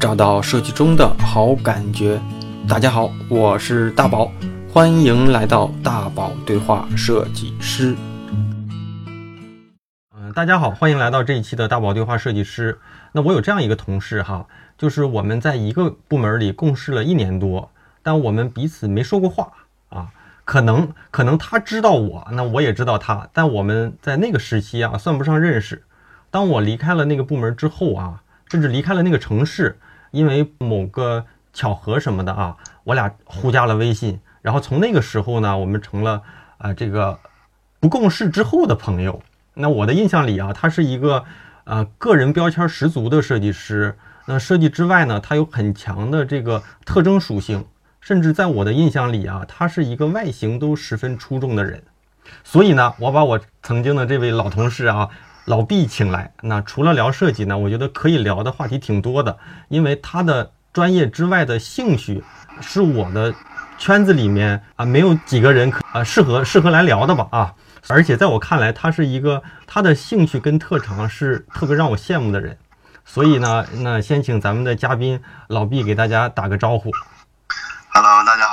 找到设计中的好感觉。大家好，我是大宝，欢迎来到大宝对话设计师。嗯，大家好，欢迎来到这一期的大宝对话设计师。那我有这样一个同事哈，就是我们在一个部门里共事了一年多，但我们彼此没说过话啊。可能可能他知道我，那我也知道他，但我们在那个时期啊，算不上认识。当我离开了那个部门之后啊，甚至离开了那个城市，因为某个巧合什么的啊，我俩互加了微信。然后从那个时候呢，我们成了啊这个不共事之后的朋友。那我的印象里啊，他是一个呃个人标签十足的设计师。那设计之外呢，他有很强的这个特征属性，甚至在我的印象里啊，他是一个外形都十分出众的人。所以呢，我把我曾经的这位老同事啊。老毕请来，那除了聊设计呢，我觉得可以聊的话题挺多的，因为他的专业之外的兴趣是我的圈子里面啊没有几个人可啊适合适合来聊的吧啊，而且在我看来，他是一个他的兴趣跟特长是特别让我羡慕的人，所以呢，那先请咱们的嘉宾老毕给大家打个招呼。Hello，大家，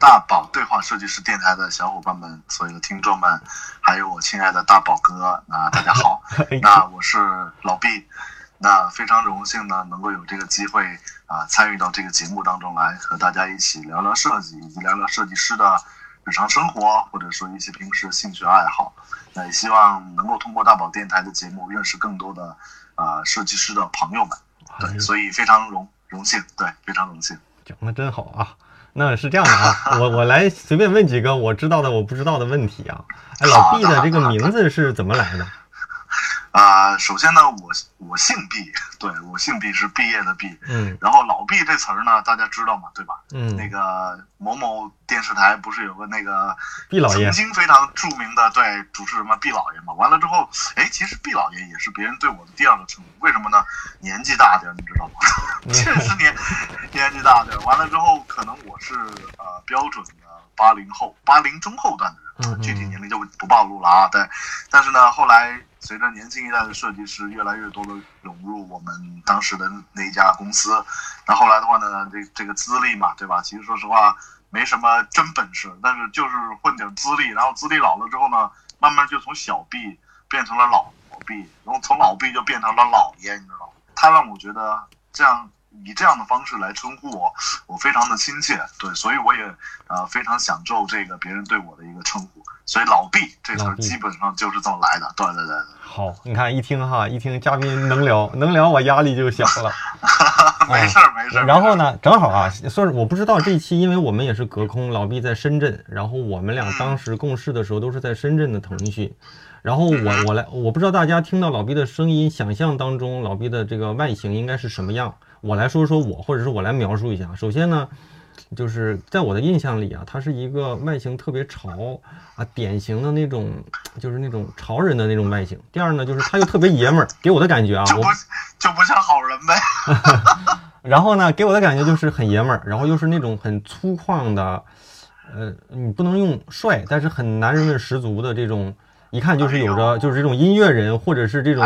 大宝对话设计师电台的小伙伴们，所有的听众们，还有我亲爱的大宝哥，那大家好，那我是老毕，那非常荣幸呢，能够有这个机会啊，参与到这个节目当中来，和大家一起聊聊设计，以及聊聊设计师的日常生活，或者说一些平时兴趣爱好。那也希望能够通过大宝电台的节目，认识更多的啊设计师的朋友们。对，所以非常荣荣幸，对，非常荣幸。讲的真好啊。那是这样的啊，我我来随便问几个我知道的我不知道的问题啊。哎，老毕的这个名字是怎么来的？啊，首先呢，我我姓毕，对我姓毕是毕业的毕，嗯，然后老毕这词儿呢，大家知道嘛，对吧？嗯，那个某某电视台不是有个那个毕老爷，曾经非常著名的对主持人嘛，毕老爷嘛。完了之后，哎，其实毕老爷也是别人对我的第二个称呼，为什么呢？年纪大点，你知道吗？确实年 年纪大点。完了之后，可能我是呃标准的八零后，八零中后段的人，具体年龄就不暴露了啊。对，但是呢，后来。随着年轻一代的设计师越来越多的涌入我们当时的那一家公司，那后来的话呢，这这个资历嘛，对吧？其实说实话没什么真本事，但是就是混点资历，然后资历老了之后呢，慢慢就从小毕变成了老毕，然后从老毕就变成了老爷，你知道吗？他让我觉得这样以这样的方式来称呼我，我非常的亲切，对，所以我也呃非常享受这个别人对我的一个称呼。所以老毕这词基本上就是这么来的，对对对。好，你看一听哈，一听嘉宾能聊能聊，我压力就小了。没事儿没事儿。然后呢，正好啊，算是我不知道这一期，因为我们也是隔空，老毕在深圳，然后我们俩当时共事的时候都是在深圳的腾讯。然后我我来，我不知道大家听到老毕的声音，想象当中老毕的这个外形应该是什么样。我来说说我，或者是我来描述一下。首先呢。就是在我的印象里啊，他是一个外形特别潮啊，典型的那种，就是那种潮人的那种外形。第二呢，就是他又特别爷们儿，给我的感觉啊，就不就不像好人呗。然后呢，给我的感觉就是很爷们儿，然后又是那种很粗犷的，呃，你不能用帅，但是很男人味十足的这种。一看就是有着就是这种音乐人或者是这种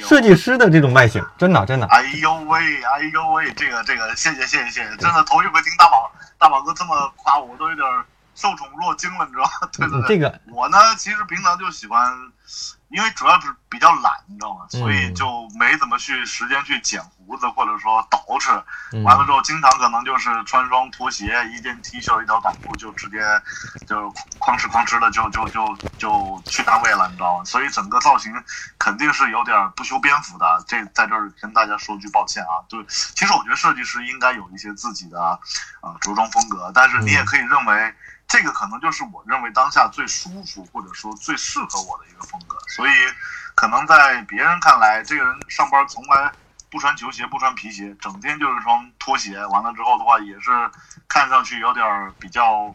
设计师的这种外形，真的真的。哎呦喂，哎呦喂，这个这个，谢谢谢谢谢谢，真的头一回听大宝大宝哥这么夸我，我都有点受宠若惊了，你知道吗？对对对，这个我呢，其实平常就喜欢。因为主要是比较懒，你知道吗？所以就没怎么去时间去剪胡子，或者说捯饬。完了之后，经常可能就是穿双拖鞋，一件 T 恤，一条短裤，就直接就哐哧哐哧的就就就就去单位了，你知道吗？所以整个造型肯定是有点不修边幅的。这在这儿跟大家说句抱歉啊。对，其实我觉得设计师应该有一些自己的啊着装风格，但是你也可以认为。这个可能就是我认为当下最舒服或者说最适合我的一个风格，所以可能在别人看来，这个人上班从来不穿球鞋不穿皮鞋，整天就是双拖鞋，完了之后的话也是看上去有点比较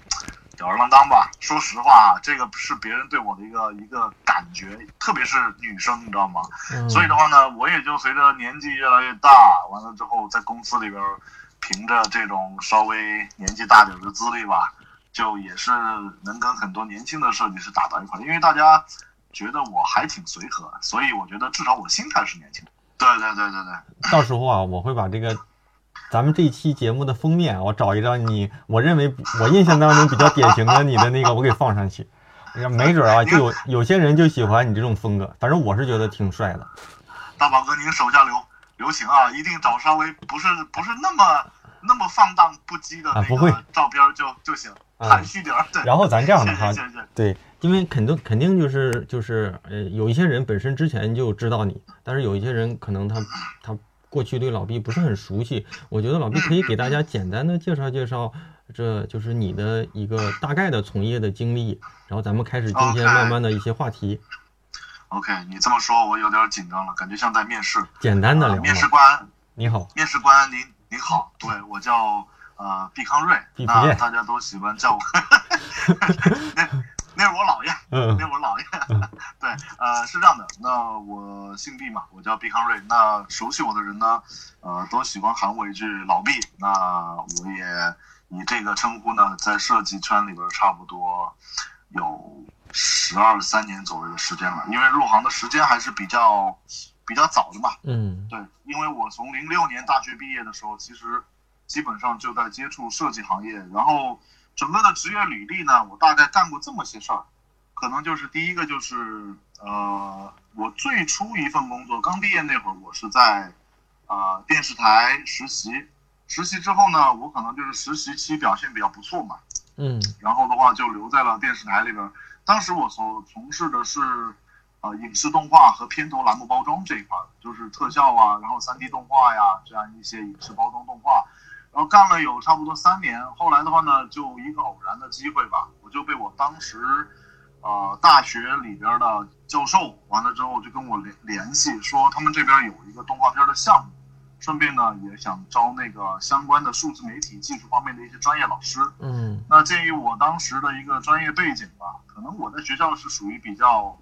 吊儿郎当吧。说实话，这个是别人对我的一个一个感觉，特别是女生，你知道吗？所以的话呢，我也就随着年纪越来越大，完了之后在公司里边，凭着这种稍微年纪大点的资历吧。就也是能跟很多年轻的设计师打到一块，因为大家觉得我还挺随和，所以我觉得至少我心态是年轻的。对对对对对。到时候啊，我会把这个咱们这一期节目的封面，我找一张你我认为我印象当中比较典型的你的那个，我给放上去。没准啊，就有有些人就喜欢你这种风格，反正我是觉得挺帅的。大宝哥，您手下留留情啊，一定找稍微不是不是那么那么放荡不羁的那个照片就就行，含蓄点。对。然后咱这样的哈。对，因为肯定肯定就是就是呃，有一些人本身之前就知道你，但是有一些人可能他他过去对老毕不是很熟悉，我觉得老毕可以给大家简单的介绍介绍。这就是你的一个大概的从业的经历，然后咱们开始今天慢慢的一些话题。OK，你这么说，我有点紧张了，感觉像在面试。简单的聊。面试官，你好。面试官，您您好，对我叫呃毕康瑞，那大家都喜欢叫我。那那是我姥爷，那是我姥爷。对，呃，是这样的，那我姓毕嘛，我叫毕康瑞。那熟悉我的人呢，呃，都喜欢喊我一句老毕。那我也。以这个称呼呢，在设计圈里边差不多有十二三年左右的时间了，因为入行的时间还是比较比较早的嘛。嗯，对，因为我从零六年大学毕业的时候，其实基本上就在接触设计行业，然后整个的职业履历呢，我大概干过这么些事儿，可能就是第一个就是呃，我最初一份工作刚毕业那会儿，我是在啊电视台实习。实习之后呢，我可能就是实习期表现比较不错嘛，嗯，然后的话就留在了电视台里边。当时我所从事的是，呃，影视动画和片头栏目包装这一块，就是特效啊，然后 3D 动画呀，这样一些影视包装动画，然后干了有差不多三年。后来的话呢，就一个偶然的机会吧，我就被我当时，呃，大学里边的教授完了之后就跟我联联系，说他们这边有一个动画片的项目。顺便呢，也想招那个相关的数字媒体技术方面的一些专业老师。嗯，那鉴于我当时的一个专业背景吧，可能我在学校是属于比较，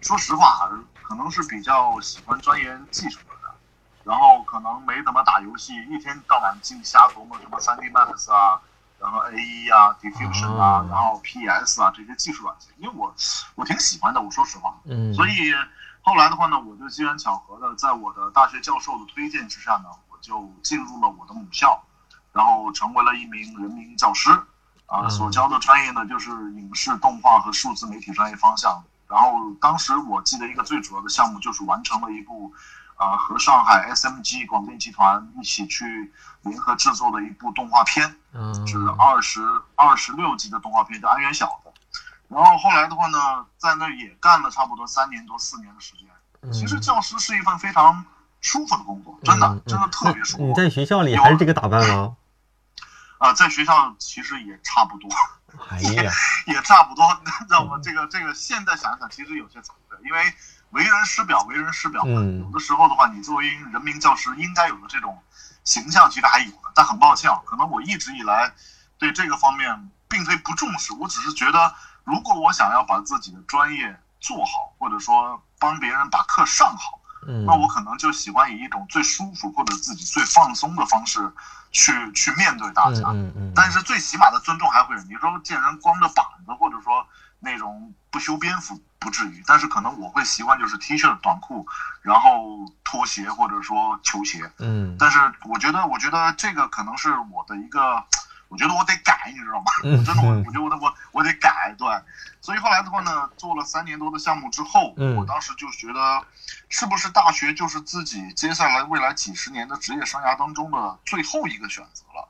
说实话，可能是比较喜欢钻研技术的。然后可能没怎么打游戏，一天到晚净瞎琢磨什么 3D Max 啊，然后 AE 啊，Diffusion 啊，然后 PS 啊这些技术软件，因为我我挺喜欢的，我说实话。嗯，所以。后来的话呢，我就机缘巧合的，在我的大学教授的推荐之下呢，我就进入了我的母校，然后成为了一名人民教师，啊，所教的专业呢就是影视动画和数字媒体专业方向。然后当时我记得一个最主要的项目就是完成了一部，啊，和上海 SMG 广电集团一起去联合制作的一部动画片，是二十二十六集的动画片，叫《安元小》的。然后后来的话呢，在那也干了差不多三年多四年的时间。其实教师是一份非常舒服的工作，真的真的特别舒服。你在学校里还是这个打扮吗？啊，在学校其实也差不多。哎呀，也差不多，知道吗？这个这个，现在想想其实有些惭愧，因为为人师表，为人师表。嗯。有的时候的话，你作为人民教师应该有的这种形象，其实还有的。但很抱歉，可能我一直以来对这个方面并非不重视，我只是觉得。如果我想要把自己的专业做好，或者说帮别人把课上好，那我可能就喜欢以一种最舒服或者自己最放松的方式去去面对大家。嗯嗯。但是最起码的尊重还会有。你说见人光着膀子，或者说那种不修边幅不至于，但是可能我会习惯就是 T 恤短裤，然后拖鞋或者说球鞋。嗯。但是我觉得，我觉得这个可能是我的一个。我觉得我得改，你知道吗？真的，我我觉得我得我我得改，对。所以后来的话呢，做了三年多的项目之后，我当时就觉得，是不是大学就是自己接下来未来几十年的职业生涯当中的最后一个选择了？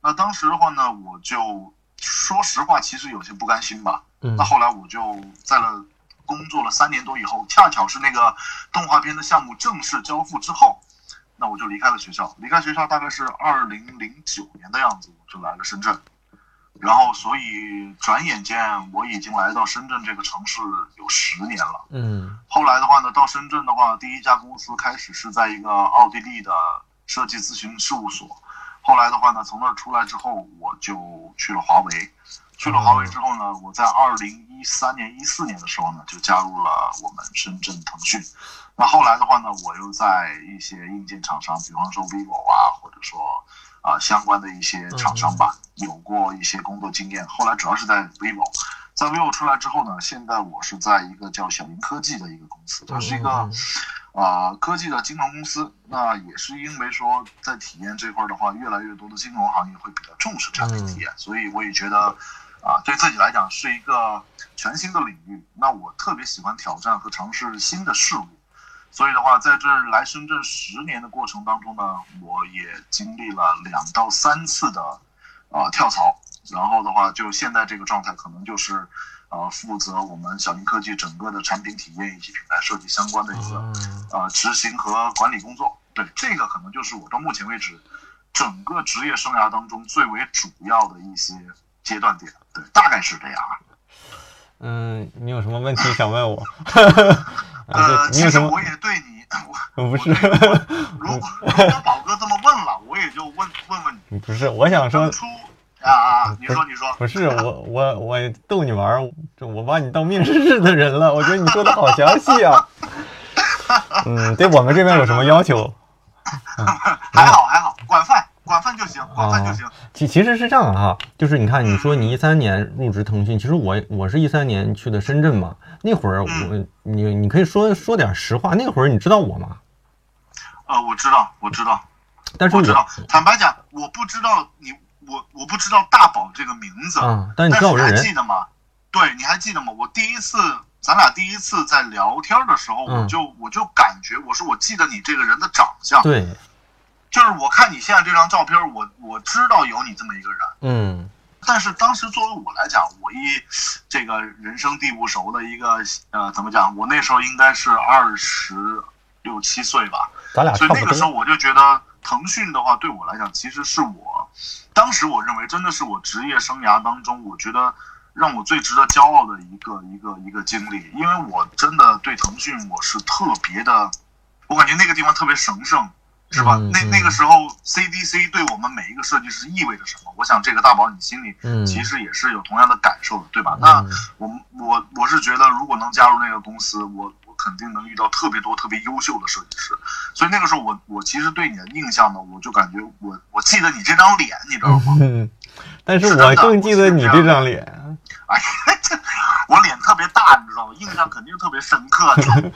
那当时的话呢，我就说实话，其实有些不甘心吧。那后来我就在了工作了三年多以后，恰巧是那个动画片的项目正式交付之后。那我就离开了学校，离开学校大概是二零零九年的样子，我就来了深圳，然后所以转眼间我已经来到深圳这个城市有十年了。嗯，后来的话呢，到深圳的话，第一家公司开始是在一个奥地利的设计咨询事务所，后来的话呢，从那儿出来之后，我就去了华为，去了华为之后呢，我在二零一三年、一四年的时候呢，就加入了我们深圳腾讯。那后来的话呢，我又在一些硬件厂商，比方说 vivo 啊，或者说啊相关的一些厂商吧，有过一些工作经验。后来主要是在 vivo，在 vivo 出来之后呢，现在我是在一个叫小鹰科技的一个公司，它是一个啊、科技的金融公司，那也是因为说在体验这块儿的话，越来越多的金融行业会比较重视产品体验，所以我也觉得啊、对自己来讲是一个全新的领域。那我特别喜欢挑战和尝试新的事物，所以的话，在这来深圳十年的过程当中呢，我也经历了两到三次的啊、跳槽，然后的话，就现在这个状态，可能就是呃负责我们小鹰科技整个的产品体验以及品牌设计相关的一个啊，呃执行和管理工作。对，这个可能就是我到目前为止整个职业生涯当中最为主要的一些阶段点。对，大概是这样啊。嗯，你有什么问题想问我？啊，呃？其实我也对你，我不是，如果如果宝哥这么问了，我也就问问问你，不是，我想说啊啊，你说你说，不是我我我逗你玩我把你当面试室的人了，我觉得你说的好详细啊。嗯，对我们这边有什么要求？还好还好，管饭管饭就行，广泛就行。其其实是这样哈，就是你看，你说你一三年入职腾讯，其实我我是一三年去的深圳嘛，那会儿我你你可以说说点实话，那会儿你知道我吗？呃，我知道，我知道，但是我知道。坦白讲，我不知道你，我我不知道大宝这个名字，啊，但是你知道我这人还记，得吗？对，你还记得吗？我第一次，咱俩第一次在聊天的时候，嗯我就我就感觉，我说我记得你这个人的长相，对，就是我看你现在这张照片，我我知道有你这么一个人。嗯但是当时作为我来讲，我一这个人生地不熟的一个呃，怎么讲？我那时候应该是二十六七岁吧，咱俩所。以那个时候我就觉得腾讯的话，对我来讲，其实是我当时我认为真的是我职业生涯当中，我觉得让我最值得骄傲的一个一个一个经历，因为我真的对腾讯我是特别的，我感觉那个地方特别神圣。是吧？那那个时候，CDC 对我们每一个设计师意味着什么？我想这个大宝你心里嗯其实也是有同样的感受的，对吧？那嗯我们我我是觉得，如果能加入那个公司，我我肯定能遇到特别多特别优秀的设计师。所以那个时候我，我其实对你的印象呢，我就感觉我我记得你这张脸，你知道吗？嗯，但是我更记得你这张脸。哎呀，这我脸特别大，你知道吗？印象肯定特别深刻。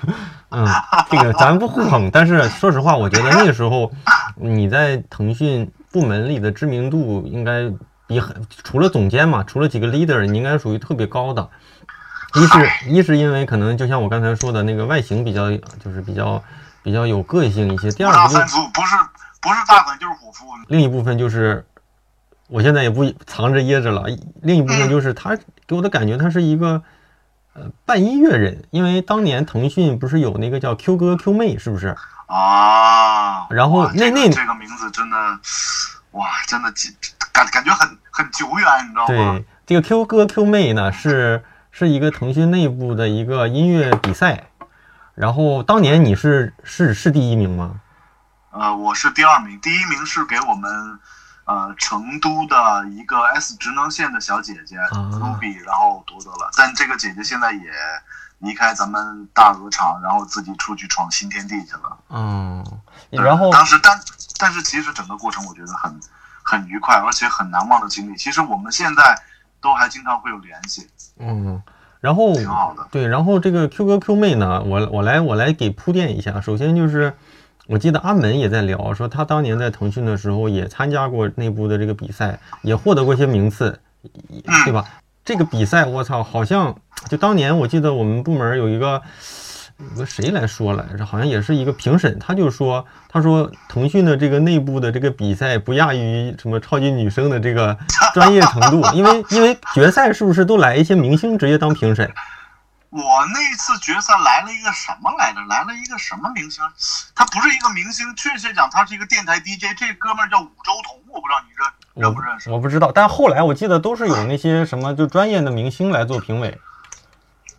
嗯，这个咱不互捧，但是说实话，我觉得那个时候你在腾讯部门里的知名度应该比很除了总监嘛，除了几个 leader，你应该属于特别高的。一是一是因为可能就像我刚才说的那个外形比较就是比较比较有个性一些，第二个就大三粗，不是不是大粉就是虎扑。另一部分就是，我现在也不藏着掖着了。另一部分就是他给我的感觉，他是一个呃半音乐人，因为当年腾讯不是有那个叫 Q 哥 Q 妹，是不是？啊，然后哇这个那那这个名字真的，哇，真的感感觉很很久远，你知道吗？对，这个 Q 哥 Q 妹呢是是一个腾讯内部的一个音乐比赛，然后当年你是是是第一名吗？呃，我是第二名，第一名是给我们呃成都的一个 S 职能线的小姐姐啊 Ruby，然后夺得了，但这个姐姐现在也离开咱们大鹅厂，然后自己出去闯新天地去了。嗯，然后当时但但是其实整个过程我觉得很很愉快，而且很难忘的经历。其实我们现在都还经常会有联系，嗯，然后挺好的。对，然后这个 Q 哥 Q 妹呢，我我来我来给铺垫一下。首先就是，我记得阿门也在聊，说他当年在腾讯的时候也参加过内部的这个比赛，也获得过一些名次，对吧？这个比赛我操，好像就当年我记得我们部门有一个有个谁来说来着，好像也是一个评审，他就说，他说腾讯的这个内部的这个比赛不亚于什么超级女声的这个专业程度，因为因为决赛是不是都来一些明星直接当评审？我那次决赛来了一个什么来着？来了一个什么明星？他不是一个明星，确切讲他是一个电台 DJ。这哥们儿叫武周彤，我不知道你认认不认识。我不知道，但后来我记得都是有那些什么就专业的明星来做评委。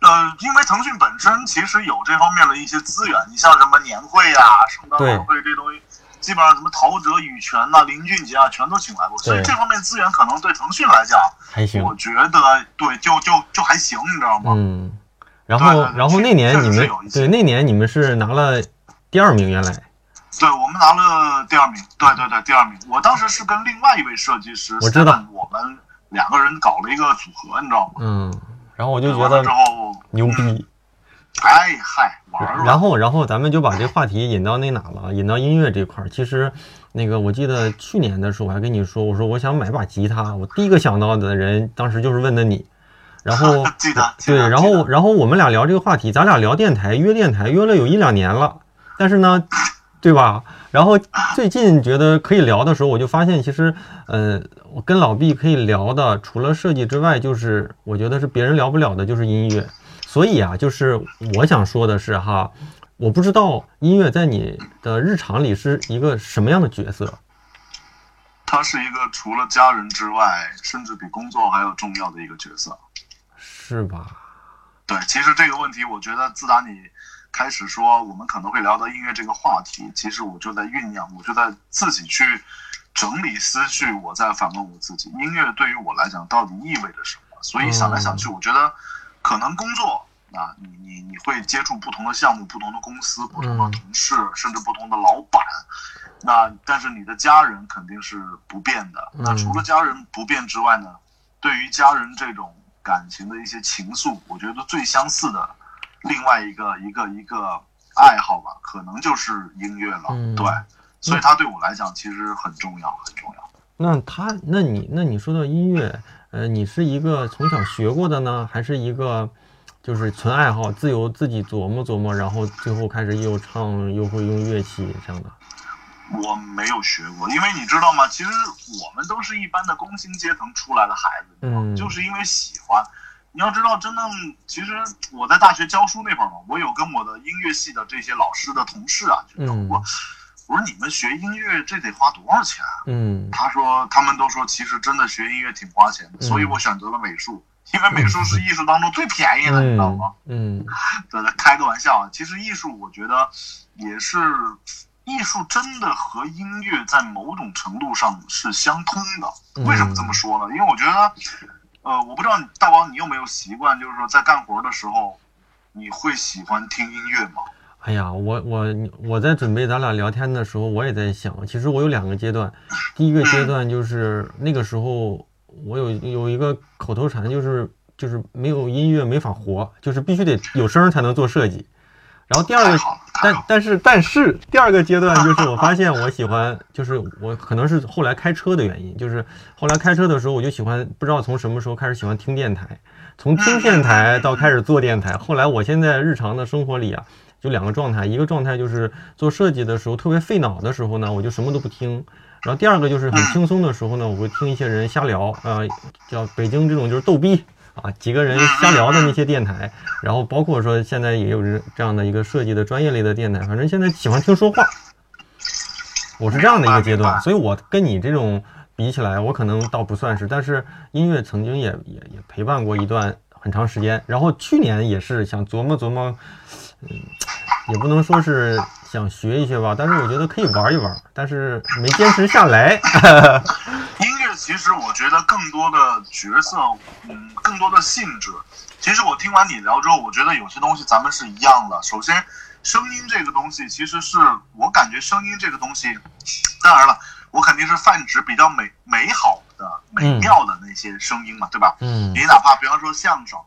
呃，因为腾讯本身其实有这方面的一些资源，你像什么年会啊、圣诞晚会这东西，基本上什么陶喆、羽泉呐、林俊杰啊，全都请来过。所以这方面资源可能对腾讯来讲，还行，我觉得对，就就就还行，你知道吗？嗯，然后然后那年你们对那年你们是拿了第二名，原来对，我们拿了第二名，对对对，第二名。我当时是跟另外一位设计师，我知道我们两个人搞了一个组合，你知道吗？嗯，然后我就觉得之后牛逼，哎嗨，玩了。然后，然后咱们就把这话题引到那哪了，引到音乐这块儿。其实，那个我记得去年的时候我还跟你说，我说我想买把吉他，我第一个想到的人当时就是问的你。然后记得对，然后然后我们俩聊这个话题，咱俩聊电台，约电台约了有一两年了，但是呢，对吧？然后最近觉得可以聊的时候，我就发现其实，呃，我跟老毕可以聊的，除了设计之外，就是我觉得是别人聊不了的，就是音乐。所以啊，就是我想说的是哈，我不知道音乐在你的日常里是一个什么样的角色。它是一个除了家人之外，甚至比工作还要重要的一个角色。是吧？对，其实这个问题，我觉得自打你开始说我们可能会聊到音乐这个话题，其实我就在酝酿，我就在自己去整理思绪，我在反问我自己：音乐对于我来讲到底意味着什么？所以想来想去，我觉得可能工作啊，你你你会接触不同的项目、不同的公司、不同的同事，甚至不同的老板。那但是你的家人肯定是不变的。那除了家人不变之外呢？对于家人这种。感情的一些情愫，我觉得最相似的另外一个一个一个爱好吧，可能就是音乐了。对，所以它对我来讲其实很重要，很重要。那他，那你，那你说到音乐，呃，你是一个从小学过的呢，还是一个就是纯爱好，自由自己琢磨琢磨，然后最后开始又唱又会用乐器这样的？我没有学过，因为你知道吗？其实我们都是一般的工薪阶层出来的孩子，嗯，就是因为喜欢。你要知道，真正其实我在大学教书那会儿嘛，我有跟我的音乐系的这些老师的同事啊就聊过。我说你们学音乐这得花多少钱？嗯，他说他们都说其实真的学音乐挺花钱的，所以我选择了美术，因为美术是艺术当中最便宜的，你知道吗？嗯，对，开个玩笑啊。其实艺术我觉得也是。艺术真的和音乐在某种程度上是相通的。为什么这么说呢？因为我觉得，呃，我不知道大王你有没有习惯，就是说在干活的时候，你会喜欢听音乐吗？哎呀，我我我在准备咱俩聊天的时候，我也在想，其实我有两个阶段。第一个阶段就是那个时候，我有有一个口头禅，就是就是没有音乐没法活，就是必须得有声才能做设计。然后第二个，但但是但是第二个阶段就是我发现我喜欢，就是我可能是后来开车的原因，就是后来开车的时候我就喜欢，不知道从什么时候开始喜欢听电台，从听电台到开始做电台。后来我现在日常的生活里啊，就两个状态，一个状态就是做设计的时候特别费脑的时候呢，我就什么都不听。然后第二个就是很轻松的时候呢，我会听一些人瞎聊啊，叫北京这种就是逗逼。啊，几个人瞎聊的那些电台，然后包括说现在也有这这样的一个设计的专业类的电台，反正现在喜欢听说话，我是这样的一个阶段，所以我跟你这种比起来，我可能倒不算是，但是音乐曾经也也也陪伴过一段很长时间，然后去年也是想琢磨琢磨，嗯，也不能说是想学一学吧，但是我觉得可以玩一玩，但是没坚持下来。其实我觉得更多的角色，嗯，更多的性质。其实我听完你聊之后，我觉得有些东西咱们是一样的。首先，声音这个东西，其实是我感觉声音这个东西，当然了，我肯定是泛指比较美美好的、美妙的那些声音嘛，对吧？嗯。你哪怕比方说相声。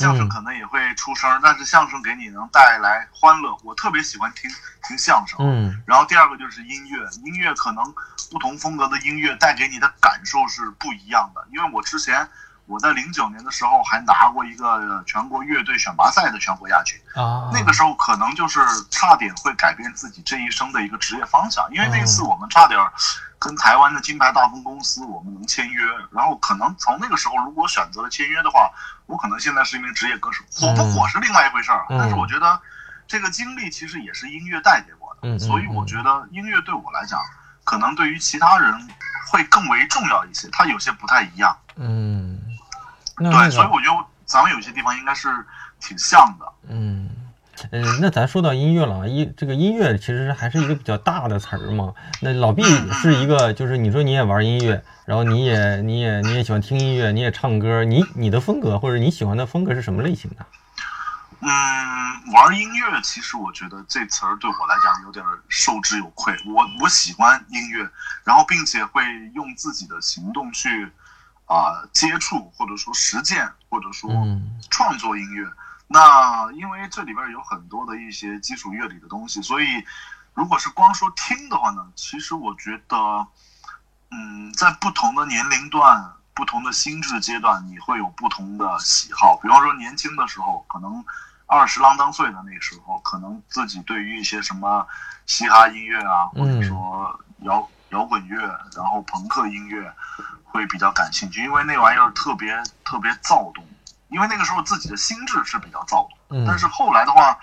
相声可能也会出声，但是相声给你能带来欢乐。我特别喜欢听听相声。嗯，然后第二个就是音乐，音乐可能不同风格的音乐带给你的感受是不一样的。因为我之前我在零九年的时候还拿过一个全国乐队选拔赛的全国亚军啊，那个时候可能就是差点会改变自己这一生的一个职业方向，因为那次我们差点。跟台湾的金牌大风公司，我们能签约，然后可能从那个时候，如果选择了签约的话，我可能现在是一名职业歌手，火不火是另外一回事儿。但是我觉得这个经历其实也是音乐带给我的，所以我觉得音乐对我来讲，可能对于其他人会更为重要一些，它有些不太一样。嗯，对，所以我觉得咱们有些地方应该是挺像的。嗯。嗯，那咱说到音乐了啊，音这个音乐其实还是一个比较大的词儿嘛。那老毕是一个，就是你说你也玩音乐，然后你也你也你也喜欢听音乐，你也唱歌，你你的风格或者你喜欢的风格是什么类型的？嗯，玩音乐其实我觉得这词儿对我来讲有点受之有愧。我我喜欢音乐，然后并且会用自己的行动去啊接触或者说实践或者说创作音乐。那因为这里边有很多的一些基础乐理的东西，所以如果是光说听的话呢，其实我觉得，嗯，在不同的年龄段、不同的心智阶段，你会有不同的喜好。比方说年轻的时候，可能二十郎当岁的那时候，可能自己对于一些什么嘻哈音乐啊，或者说摇摇滚乐，然后朋克音乐，会比较感兴趣，因为那玩意儿特别特别躁动。因为那个时候自己的心智是比较躁动，但是后来的话，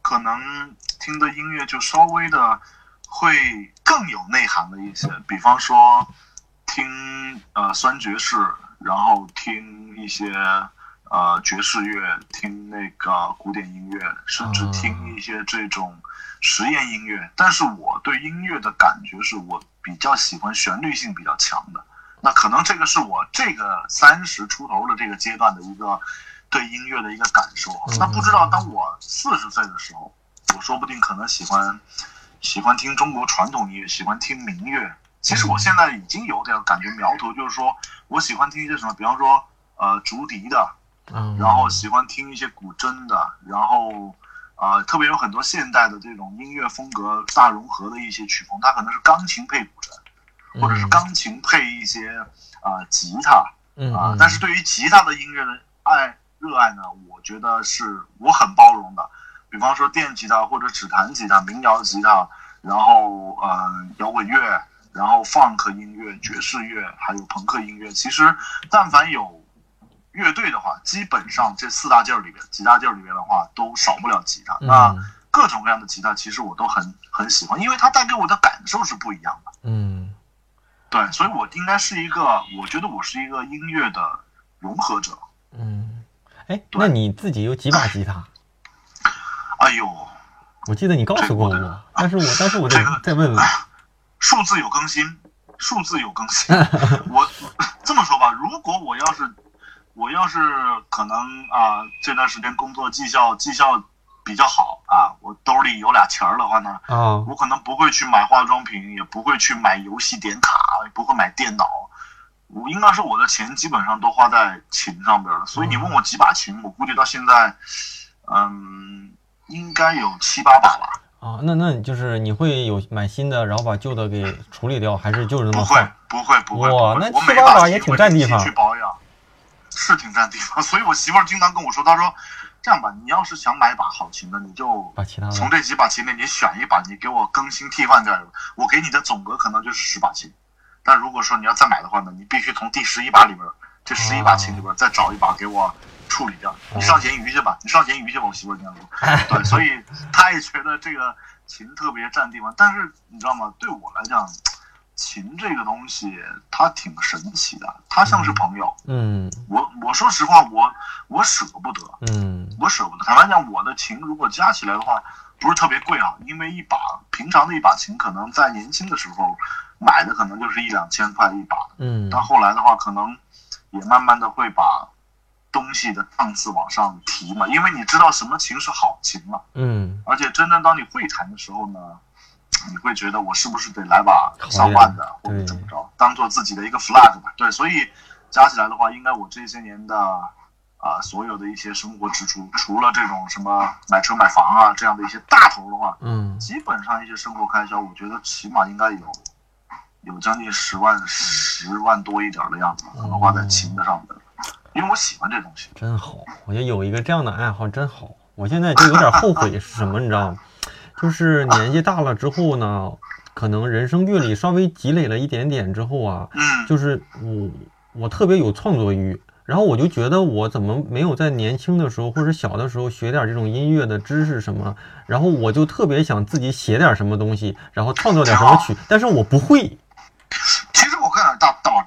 可能听的音乐就稍微的会更有内涵了一些，比方说听呃酸爵士，然后听一些呃爵士乐，听那个古典音乐，甚至听一些这种实验音乐。但是我对音乐的感觉是我比较喜欢旋律性比较强的。那可能这个是我这个三十出头的这个阶段的一个对音乐的一个感受。那不知道当我四十岁的时候，我说不定可能喜欢喜欢听中国传统音乐，喜欢听民乐。其实我现在已经有点感觉苗头，就是说我喜欢听一些什么，比方说呃竹笛的，然后喜欢听一些古筝的，然后啊特别有很多现代的这种音乐风格大融合的一些曲风，它可能是钢琴配古筝。或者是钢琴配一些啊吉他啊，但是对于吉他的音乐的爱热爱呢，我觉得是我很包容的。比方说电吉他或者指弹吉他、民谣吉他，然后嗯摇滚乐，然后 funk 音乐、爵士乐，还有朋克音乐。其实但凡有乐队的话，基本上这四大件儿里边，几大件儿里边的话，都少不了吉他。那各种各样的吉他，其实我都很很喜欢，因为它带给我的感受是不一样的。嗯。对，所以我应该是一个，我觉得我是一个音乐的融合者。嗯，哎，那你自己有几把吉他？哎呦，我记得你告诉过我，但是我但是我再再问问，数字有更新，数字有更新。我这么说吧，如果我要是我要是可能啊，这段时间工作绩效绩效。比较好啊，我兜里有俩钱儿的话呢，啊，我可能不会去买化妆品，也不会去买游戏点卡，也不会买电脑，我应该是我的钱基本上都花在琴上边了。所以你问我几把琴，我估计到现在，嗯，应该有七八把吧。啊，那那就是你会有买新的，然后把旧的给处理掉，还是就是那么不会不会不会。哇，那七八把也挺占地方。去保养，是挺占地方。所以我媳妇儿经常跟我说，她说。这样吧，你要是想买把好琴的，你就把其他从这几把琴里你选一把，你给我更新替换掉。我给你的总额可能就是十把琴，但如果说你要再买的话呢，你必须从第十一把里边这十一把琴里边再找一把给我处理掉。你上咸鱼去吧，你上咸鱼去吧。我媳妇这样说，对，所以他也觉得这个琴特别占地方。但是你知道吗？对我来讲。琴这个东西，它挺神奇的，它像是朋友。嗯，我我说实话，我我舍不得。嗯，我舍不得。坦白讲，我的琴如果加起来的话，不是特别贵啊，因为一把平常的一把琴，可能在年轻的时候买的可能就是一两千块一把。嗯，但后来的话，可能也慢慢的会把东西的档次往上提嘛，因为你知道什么琴是好琴嘛。嗯，而且真正当你会弹的时候呢。你会觉得我是不是得来把上万的，或者怎么着，当做自己的一个 flag 吧？对，所以加起来的话，应该我这些年的啊，所有的一些生活支出，除了这种什么买车买房啊这样的一些大头的话，嗯，基本上一些生活开销，我觉得起码应该有有将近十万十万多一点的样子，可能花在琴的上面，因为我喜欢这东西。真好，我觉得有一个这样的爱好真好。我现在就有点后悔是什么，你知道吗？就是年纪大了之后呢，可能人生阅历稍微积累了一点点之后啊，就是我我特别有创作欲，然后我就觉得我怎么没有在年轻的时候或者小的时候学点这种音乐的知识什么，然后我就特别想自己写点什么东西，然后创作点什么曲，但是我不会。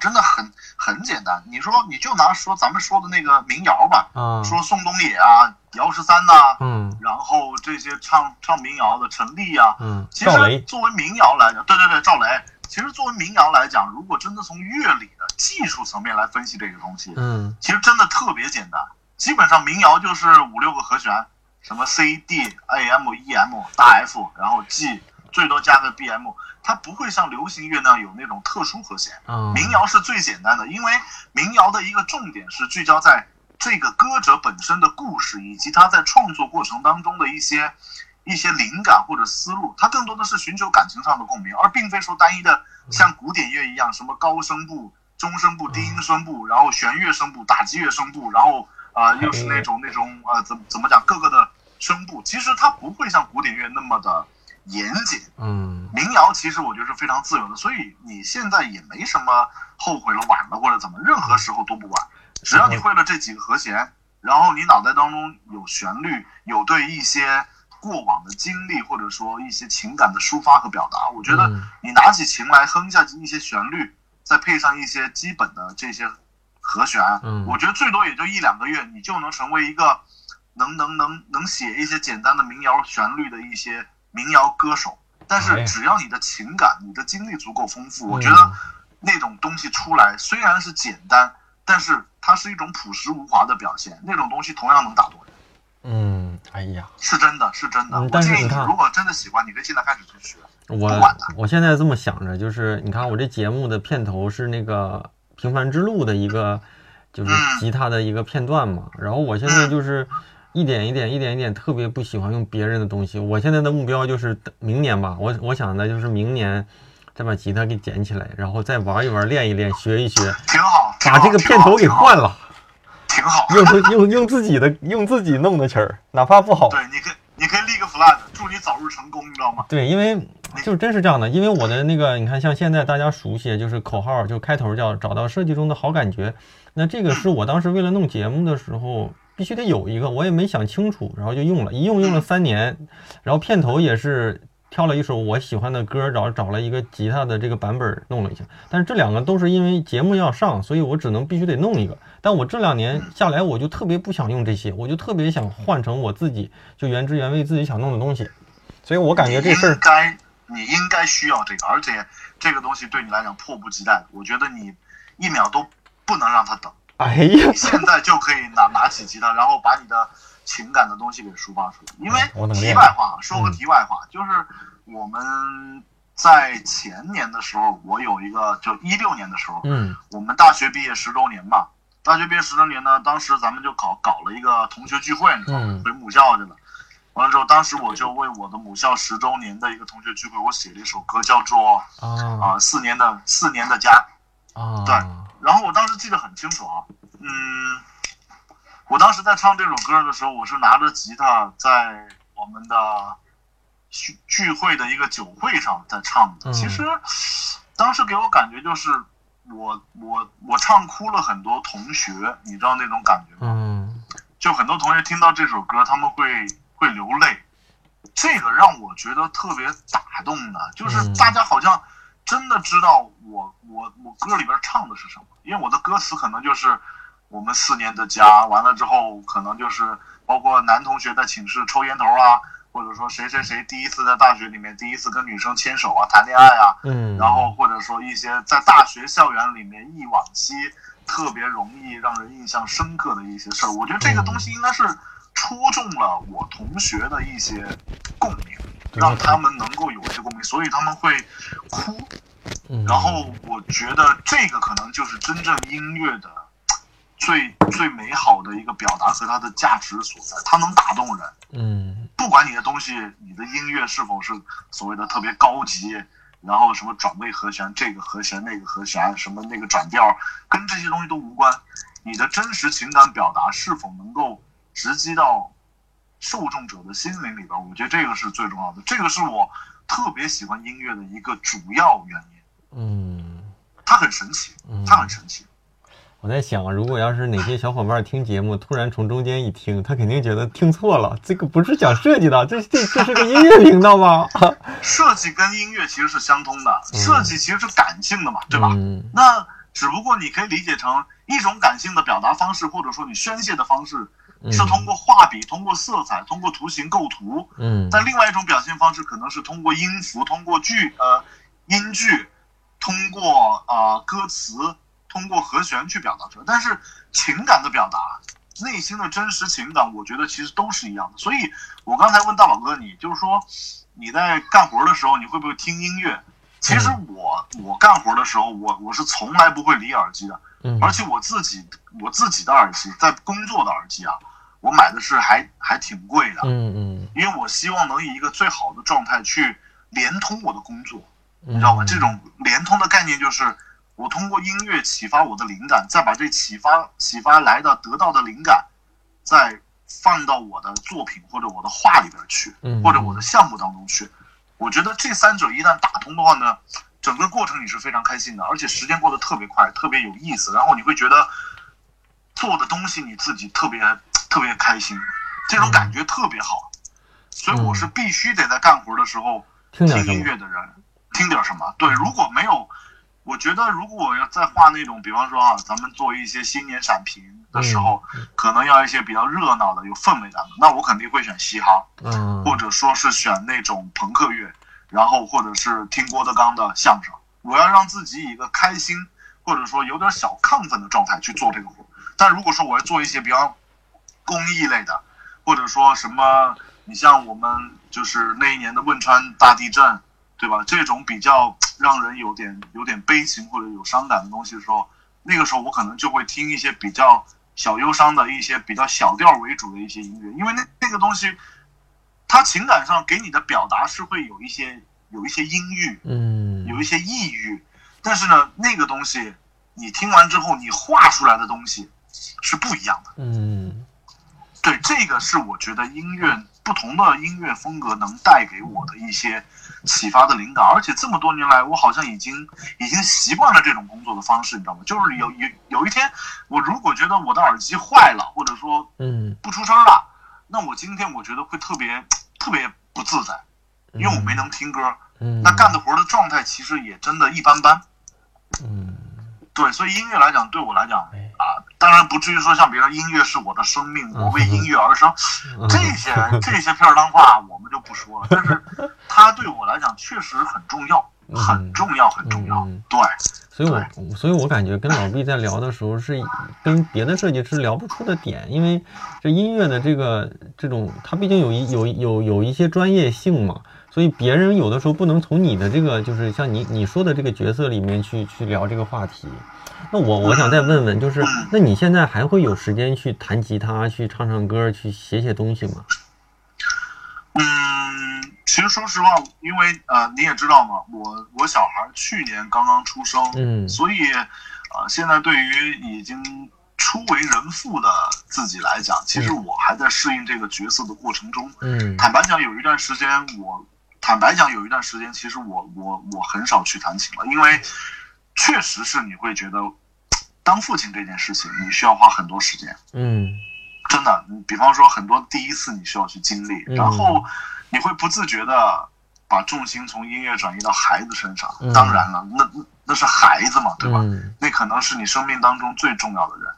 真的很。很简单，你说你就拿说咱们说的那个民谣吧，嗯，说宋冬野啊、姚十三呐，嗯，然后这些唱唱民谣的陈粒啊，嗯，其实作为民谣来讲，对对对，赵雷，其实作为民谣来讲，如果真的从乐理的技术层面来分析这个东西，嗯，其实真的特别简单，基本上民谣就是五六个和弦，什么 C D A M E M 大 F，然后 G，最多加个 B M。它不会像流行乐那样有那种特殊和弦。民谣是最简单的，因为民谣的一个重点是聚焦在这个歌者本身的故事，以及他在创作过程当中的一些一些灵感或者思路，它更多的是寻求感情上的共鸣，而并非说单一的像古典乐一样，什么高声部、中声部、低音声部，然后弦乐声部、打击乐声部，然后啊、又是那种那种呃怎怎么讲各个的声部，其实它不会像古典乐那么的严谨。嗯民谣其实我觉得是非常自由的，所以你现在也没什么后悔了、晚了或者怎么，任何时候都不晚。只要你会了这几个和弦，然后你脑袋当中有旋律，有对一些过往的经历或者说一些情感的抒发和表达，我觉得嗯你拿起琴来哼下一些旋律，再配上一些基本的这些和弦，嗯我觉得最多也就一两个月，你就能成为一个能能能能写一些简单的民谣旋律的一些民谣歌手。但是只要你的情感、你的经历足够丰富，我嗯觉得那种东西出来虽然是简单，但是它是一种朴实无华的表现，那种东西同样能打动人，嗯，哎呀，是真的，是真的。嗯我建议你，但是你看如果真的喜欢，你可以现在开始去学。我我现在这么想着，就是你看我这节目的片头是那个《平凡之路》的一个，就是嗯吉他的一个片段嘛。然后我现在就是一点一点、一点一点，特别不喜欢用别人的东西。我现在的目标就是明年吧，我我想的就是明年再把吉他给捡起来，然后再玩一玩、练一练、学一学，挺好，挺把这个片头给换，了，挺好。用自用用自己的用自己弄的曲儿，哪怕不好。对，你可以你可以立个 flag，祝你早日成功，你知道吗？对，因为就是真是这样的，因为我的那个，你看，像现在大家熟悉，就是口号，就开头叫找到设计中的好感觉。那这个是我当时为了弄节目的时候必须得有一个，我也没想清楚，然后就用了，一用用了三年，然后片头也是挑了一首我喜欢的歌，找找了一个吉他的这个版本弄了一下。但是这两个都是因为节目要上，所以我只能必须得弄一个。但我这两年下来，我就特别不想用这些，我就特别想换成我自己就原汁原味自己想弄的东西。所以我感觉这事儿该你应该需要这个，而且这个东西对你来讲迫不及待。我觉得你一秒都不能让它等，哎呀。你，现在就可以拿拿起吉他，然后把你的情感的东西给抒发出来。因为题外话，说个嗯题外话，就是我们在前年的时候，我有一个就一六年的时候，嗯。我们大学毕业十周年嘛，大学毕业十周年呢，当时咱们就搞搞了一个同学聚会，你知道吗？嗯。回母校去了。完了之后，当时我就为我的母校十周年的一个同学聚会，我写了一首歌，叫做啊。啊、四年的四年的家。啊，对然后我当时记得很清楚啊，嗯，我当时在唱这首歌的时候，我是拿着吉他在我们的聚聚会的一个酒会上在唱的。嗯其实当时给我感觉就是我我我唱哭了很多同学，你知道那种感觉吗？嗯就很多同学听到这首歌，他们会会流泪，这个让我觉得特别打动的，就是嗯大家好像真的知道我我我歌里边唱的是什么，因为我的歌词可能就是我们四年的家，完了之后可能就是包括男同学在寝室抽烟头啊，或者说谁谁谁第一次在大学里面第一次跟女生牵手啊谈恋爱啊，嗯，然后或者说一些在大学校园里面忆往昔特别容易让人印象深刻的一些事儿，我觉得这个东西应该是戳中了我同学的一些共鸣，对让他们能够有一些共鸣，所以他们会哭。嗯然后我觉得这个可能就是真正音乐的最最美好的一个表达和它的价值所在，它能打动人。嗯不管你的东西，你的音乐是否是所谓的特别高级，然后什么转位和弦，这个和弦那个和弦，什么那个转调，跟这些东西都无关。你的真实情感表达是否能够直击到受众者的心灵里边，我觉得这个是最重要的。这个是我特别喜欢音乐的一个主要原因。嗯，它很神奇，嗯它很神奇。我在想，如果要是哪些小伙伴听节目，突然从中间一听，他肯定觉得听错了，这个不是讲设计的，这这这是个音乐频道吗？设计跟音乐其实是相通的，嗯设计其实是感性的嘛，对吧？嗯那只不过你可以理解成一种感性的表达方式，或者说你宣泄的方式，嗯是通过画笔、通过色彩、通过图形构图。嗯但另外一种表现方式可能是通过音符、通过句呃音句、通过呃歌词、通过和弦去表达出来。但是情感的表达、内心的真实情感，我觉得其实都是一样的。所以我刚才问大宝哥你，就是说你在干活的时候，你会不会听音乐？其实我我干活的时候，我我是从来不会离耳机的。嗯，而且我自己我自己的耳机，在工作的耳机啊，我买的是还还挺贵的，嗯嗯，因为我希望能以一个最好的状态去连通我的工作，你你知道吗？这种连通的概念就是我通过音乐启发我的灵感，再把这启发启发来的得到的灵感，再放到我的作品或者我的画里边去，嗯或者我的项目当中去。我觉得这三者一旦打通的话呢，整个过程你是非常开心的，而且时间过得特别快，特别有意思。然后你会觉得做的东西你自己特别特别开心，这种感觉特别好。所以我是必须得在干活的时候听？音乐的人听点什么。对，如果没有，我觉得如果我要再画那种，比方说啊，咱们做一些新年闪屏的时候，可能要一些比较热闹的、有氛围感的，那我肯定会选嘻哈，嗯，或者说是选那种朋克乐，然后或者是听郭德纲的相声。我要让自己以一个开心，或者说有点小亢奋的状态去做这个活。但如果说我要做一些比较公益类的，或者说什么，你像我们就是那一年的汶川大地震，对吧？这种比较让人有点有点悲情或者有伤感的东西的时候，那个时候我可能就会听一些比较小忧伤的一些比较小调为主的一些音乐，因为那那个东西，它情感上给你的表达是会有一些有一些阴郁，嗯，有一些抑郁，但是呢，那个东西你听完之后，你画出来的东西是不一样的。嗯对，这个是我觉得音乐不同的音乐风格能带给我的一些启发的灵感，而且这么多年来，我好像已经已经习惯了这种工作的方式，你知道吗？就是有有有一天，我如果觉得我的耳机坏了，或者说嗯，不出声了，那我今天我觉得会特别特别不自在，因为我没能听歌，嗯，那干的活的状态其实也真的一般般。嗯对，所以音乐来讲，对我来讲哎啊，当然不至于说像别人音乐是我的生命，我为音乐而生，嗯 这些这些片儿当话我们就不说了。但是它对我来讲确实很重要，很重要，很重要嗯。对，所以我所以我感觉跟老毕在聊的时候是跟别的设计师聊不出的点，因为这音乐的这个这种，它毕竟有一有有有一些专业性嘛，所以别人有的时候不能从你的这个就是像你你说的这个角色里面去去聊这个话题。那我我想再问问，就是那你现在还会有时间去弹吉他、去唱唱歌、去写写东西吗？嗯，其实说实话，因为呃你也知道嘛，我我小孩去年刚刚出生，嗯所以呃现在对于已经初为人父的自己来讲，其实我还在适应这个角色的过程中。嗯坦白讲，有一段时间我，坦白讲有一段时间，其实我我我很少去弹琴了，因为确实是你会觉得，当父亲这件事情，你需要花很多时间，嗯真的。你比方说很多第一次你需要去经历，嗯然后你会不自觉的把重心从音乐转移到孩子身上。嗯当然了，那那那是孩子嘛，对吧？嗯那可能是你生命当中最重要的人。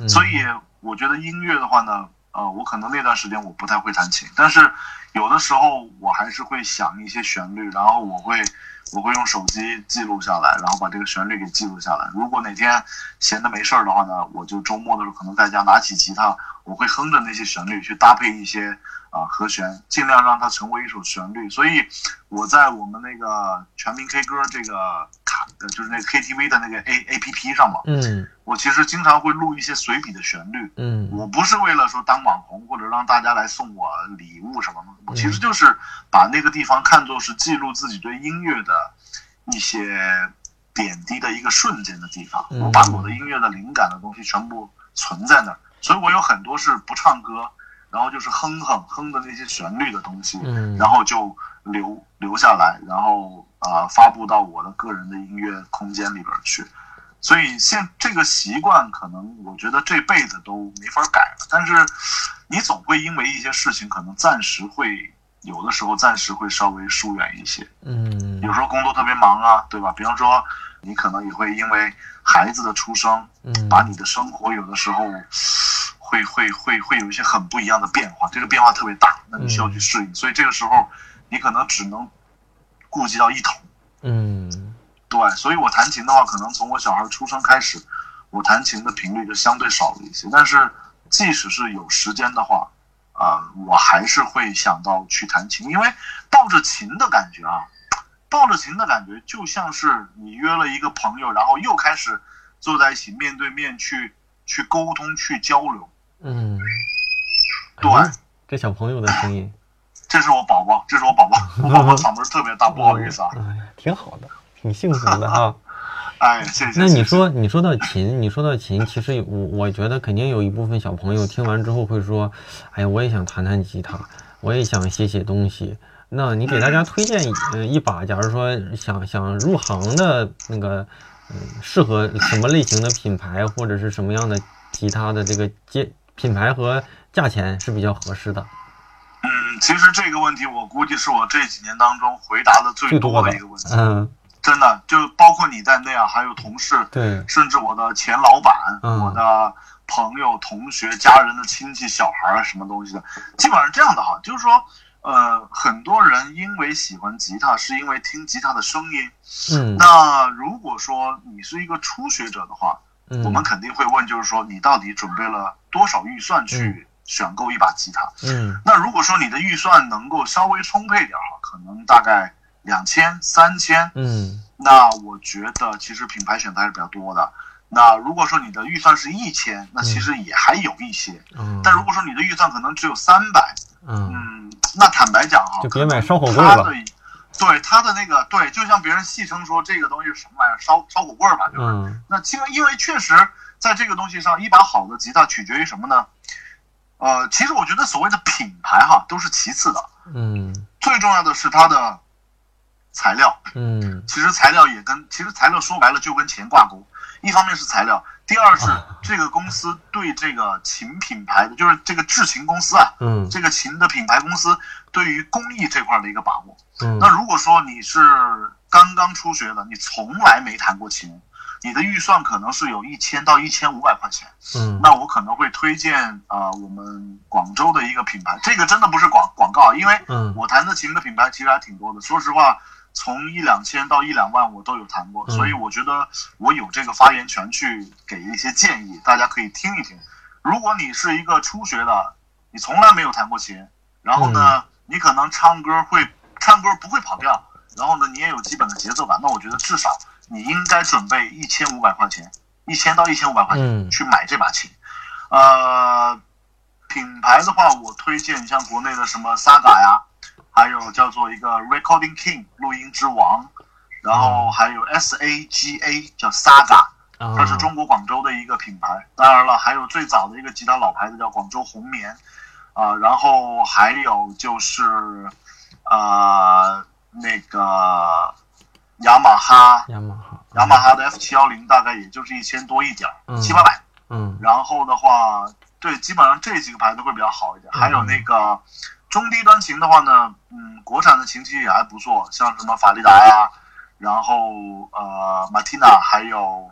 嗯，所以我觉得音乐的话呢，呃，我可能那段时间我不太会弹琴，但是有的时候我还是会想一些旋律，然后我会我会用手机记录下来，然后把这个旋律给记录下来。如果哪天闲的没事儿的话呢，我就周末的时候可能在家拿起吉他，我会哼着那些旋律去搭配一些啊、和弦，尽量让它成为一首旋律。所以我在我们那个全民 K 歌这个卡，呃就是那个 KTV 的那个 A A P P 上嘛，嗯我其实经常会录一些随笔的旋律。嗯我不是为了说当网红或者让大家来送我礼物什么的，我其嗯实就是把那个地方看作是记录自己对音乐的一些点滴的一个瞬间的地方。嗯我把我的音乐的灵感的东西全部存在那儿，所以我有很多是不唱歌，然后就是哼哼哼的那些旋律的东西，嗯，然后就留留下来，然后啊、呃发布到我的个人的音乐空间里边去。所以现这个习惯，可能我觉得这辈子都没法改了。但是你总会因为一些事情，可能暂时会有的时候暂时会稍微疏远一些。嗯有时候工作特别忙啊，对吧？比方说你可能也会因为孩子的出生，嗯把你的生活有的时候会会会会有一些很不一样的变化，这个变化特别大，那你需要去适应，所以这个时候你可能只能顾及到一头。嗯对，所以我弹琴的话，可能从我小孩出生开始，我弹琴的频率就相对少了一些。但是即使是有时间的话，啊、我还是会想到去弹琴，因为抱着琴的感觉啊，抱着琴的感觉就像是你约了一个朋友，然后又开始坐在一起面对面去去沟通去交流。嗯，对，这小朋友的声音，这是我宝宝，这是我宝宝，我宝宝嗓门特别大，不好意思啊。哎呀，挺好的，挺幸福的哈。哎，谢谢。那你说，你说到琴，你说到琴，其实我我觉得肯定有一部分小朋友听完之后会说，哎呀，我也想弹弹吉他，我也想写写东西。那你给大家推荐一一把，假如说想想入行的那个，嗯，适合什么类型的品牌或者是什么样的吉他的这个阶品牌和价钱是比较合适的？嗯，其实这个问题我估计是我这几年当中回答的最多的一个问题。嗯。真的，就包括你在内啊，还有同事，对，甚至我的前老板、嗯、我的朋友、同学、家人的亲戚、小孩儿，什么东西的，基本上这样的哈，就是说，呃，很多人因为喜欢吉他，是因为听吉他的声音。嗯，那如果说你是一个初学者的话，嗯、我们肯定会问，就是说你到底准备了多少预算去选购一把吉他？嗯，那如果说你的预算能够稍微充沛点哈，可能大概。两千、三千，嗯，那我觉得其实品牌选择还是比较多的。那如果说你的预算是一千，那其实也还有一些。嗯，但如果说你的预算可能只有三百，嗯嗯，那坦白讲哈，就别买烧火棍了。对他的那个对，就像别人戏称说这个东西是什么玩意儿，烧烧火棍吧，就是。嗯。那因为因为确实在这个东西上，一把好的吉他取决于什么呢？呃，其实我觉得所谓的品牌哈都是其次的。嗯。最重要的是它的。材料，嗯，其实材料也跟其实材料说白了就跟钱挂钩，一方面是材料，第二是这个公司对这个琴品牌的，就是这个制琴公司啊，嗯，这个琴的品牌公司对于工艺这块的一个把握。嗯，那如果说你是刚刚初学的，你从来没弹过琴，你的预算可能是有一千到一千五百块钱，嗯，那我可能会推荐啊、呃、我们广州的一个品牌，这个真的不是广广告，因为我弹的琴的品牌其实还挺多的，说实话。从一两千到一两万，我都有谈过，所以我觉得我有这个发言权去给一些建议，大家可以听一听。如果你是一个初学的，你从来没有弹过琴，然后呢，你可能唱歌会唱歌不会跑调，然后呢，你也有基本的节奏感，那我觉得至少你应该准备一千五百块钱，一千到一千五百块钱去买这把琴。呃，品牌的话，我推荐像国内的什么 Saga 呀。还有叫做一个 Recording King 录音之王，然后还有 S A G A 叫 Saga，它是中国广州的一个品牌。当然了，还有最早的一个吉他老牌子叫广州红棉，啊，然后还有就是啊那个雅马哈，雅马哈，雅马哈的 F 七幺零大概也就是一千多一点，七八百。嗯，然后的话，对，基本上这几个牌子会比较好一点。还有那个。中低端琴的话呢，嗯，国产的琴其实也还不错，像什么法利达呀，然后呃马蒂娜，还有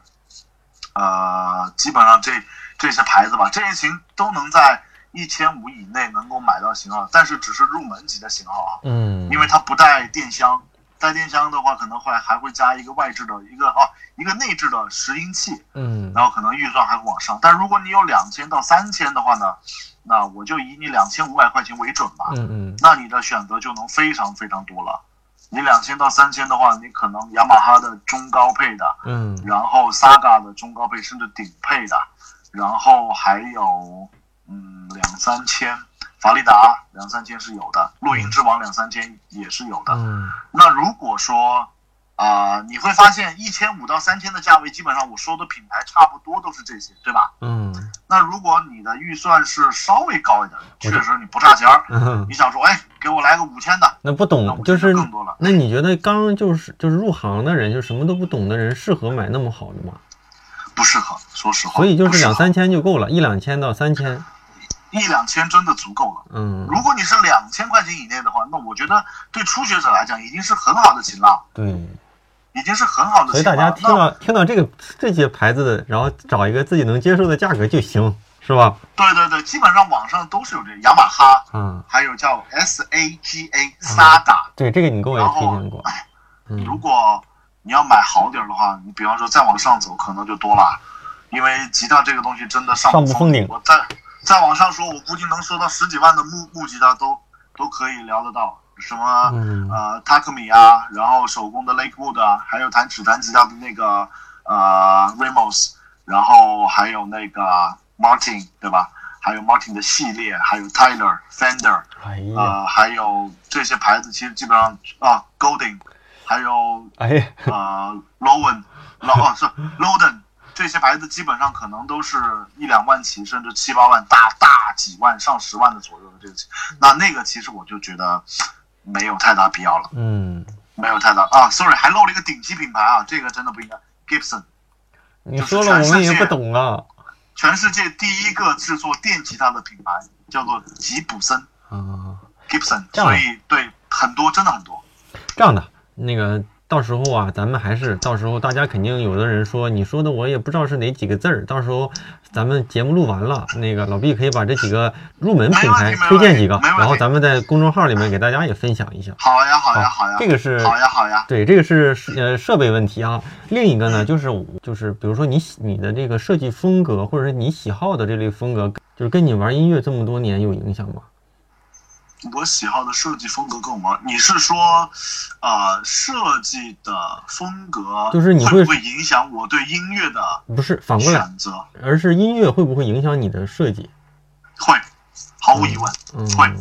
呃基本上这这些牌子吧，这些琴都能在一千五以内能够买到型号，但是只是入门级的型号啊，嗯，因为它不带电箱，带电箱的话可能会还会加一个外置的一个哦一个内置的拾音器，嗯，然后可能预算还会往上，但如果你有两千到三千的话呢？那我就以你两千五百块钱为准吧。嗯嗯。那你的选择就能非常非常多了。你两千到三千的话，你可能雅马哈的中高配的，嗯，然后 Saga 的中高配甚至顶配的，然后还有嗯两三千，法利达两三千是有的，露营之王两三千也是有的。嗯。那如果说啊、呃，你会发现一千五到三千的价位，基本上我说的品牌差不多都是这些，对吧？嗯。那如果你的预算是稍微高一点，确实你不差钱儿，嗯、你想说，哎，给我来个五千的，那不懂就是更多了。那你觉得刚就是就是入行的人，就什么都不懂的人，适合买那么好的吗？不适合，说实话。所以就是两三千就够了，一两千到三千，一两千真的足够了。嗯，如果你是两千块钱以内的话，那我觉得对初学者来讲已经是很好的琴了。对。已经是很好的，所以大家听到听到这个这些牌子的，然后找一个自己能接受的价格就行，是吧？对对对，基本上网上都是有这雅马哈，嗯，还有叫 S A G A Saga，对这个你跟我也推荐过。嗯，如果你要买好点的话，你比方说再往上走，可能就多了，因为吉他这个东西真的上不封顶。我再再往上说，我估计能说到十几万的木木吉他都都可以聊得到。什么、嗯、呃，塔克米啊，然后手工的 Lakewood 啊，还有弹指弹吉他的那个呃 Ramos，然后还有那个 Martin，对吧？还有 Martin 的系列，还有 Tyler Fender，哎，呃，还有这些牌子，其实基本上啊，Golding，还有哎呀，呃 Lowen，老哦是 Loden，这些牌子基本上可能都是一两万起，甚至七八万、大大几万、上十万的左右的这个，那那个其实我就觉得没有太大必要了，嗯，没有太大啊，sorry，还漏了一个顶级品牌啊，这个真的不应该，Gibson，你说了我们也不懂啊。全世界第一个制作电吉他的品牌叫做吉普森啊，Gibson，所以对很多真的很多。这样的，那个到时候啊，咱们还是到时候大家肯定有的人说你说的我也不知道是哪几个字儿，到时候咱们节目录完了，那个老毕可以把这几个入门品牌推荐几个，然后咱们在公众号里面给大家也分享一下。好呀，好呀，好好呀，这个是好呀，好呀。对，这个是呃设备问题啊。另一个呢，就是就是比如说你喜你的这个设计风格，或者是你喜好的这类风格，就是跟你玩音乐这么多年有影响吗？我喜好的设计风格跟我们，你是说，呃，设计的风格就是你会会不会影响我对音乐的不是反过来，选择？而是音乐会不会影响你的设计？会，毫无疑问。嗯，会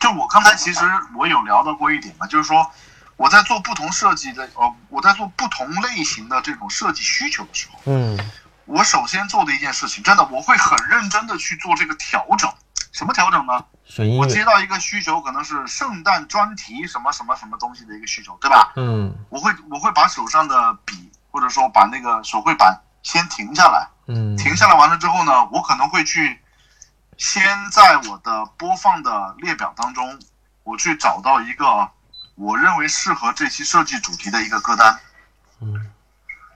就我刚才其实我有聊到过一点嘛，就是说我在做不同设计的，呃，我在做不同类型的这种设计需求的时候，嗯我首先做的一件事情，真的我会很认真的去做这个调整。什么调整呢？选音乐，我接到一个需求，可能是圣诞专题什么什么什么东西的一个需求，对吧？嗯。我会我会把手上的笔或者说把那个手绘板先停下来，嗯，停下来完了之后呢，我可能会去先在我的播放的列表当中，我去找到一个我认为适合这期设计主题的一个歌单。嗯。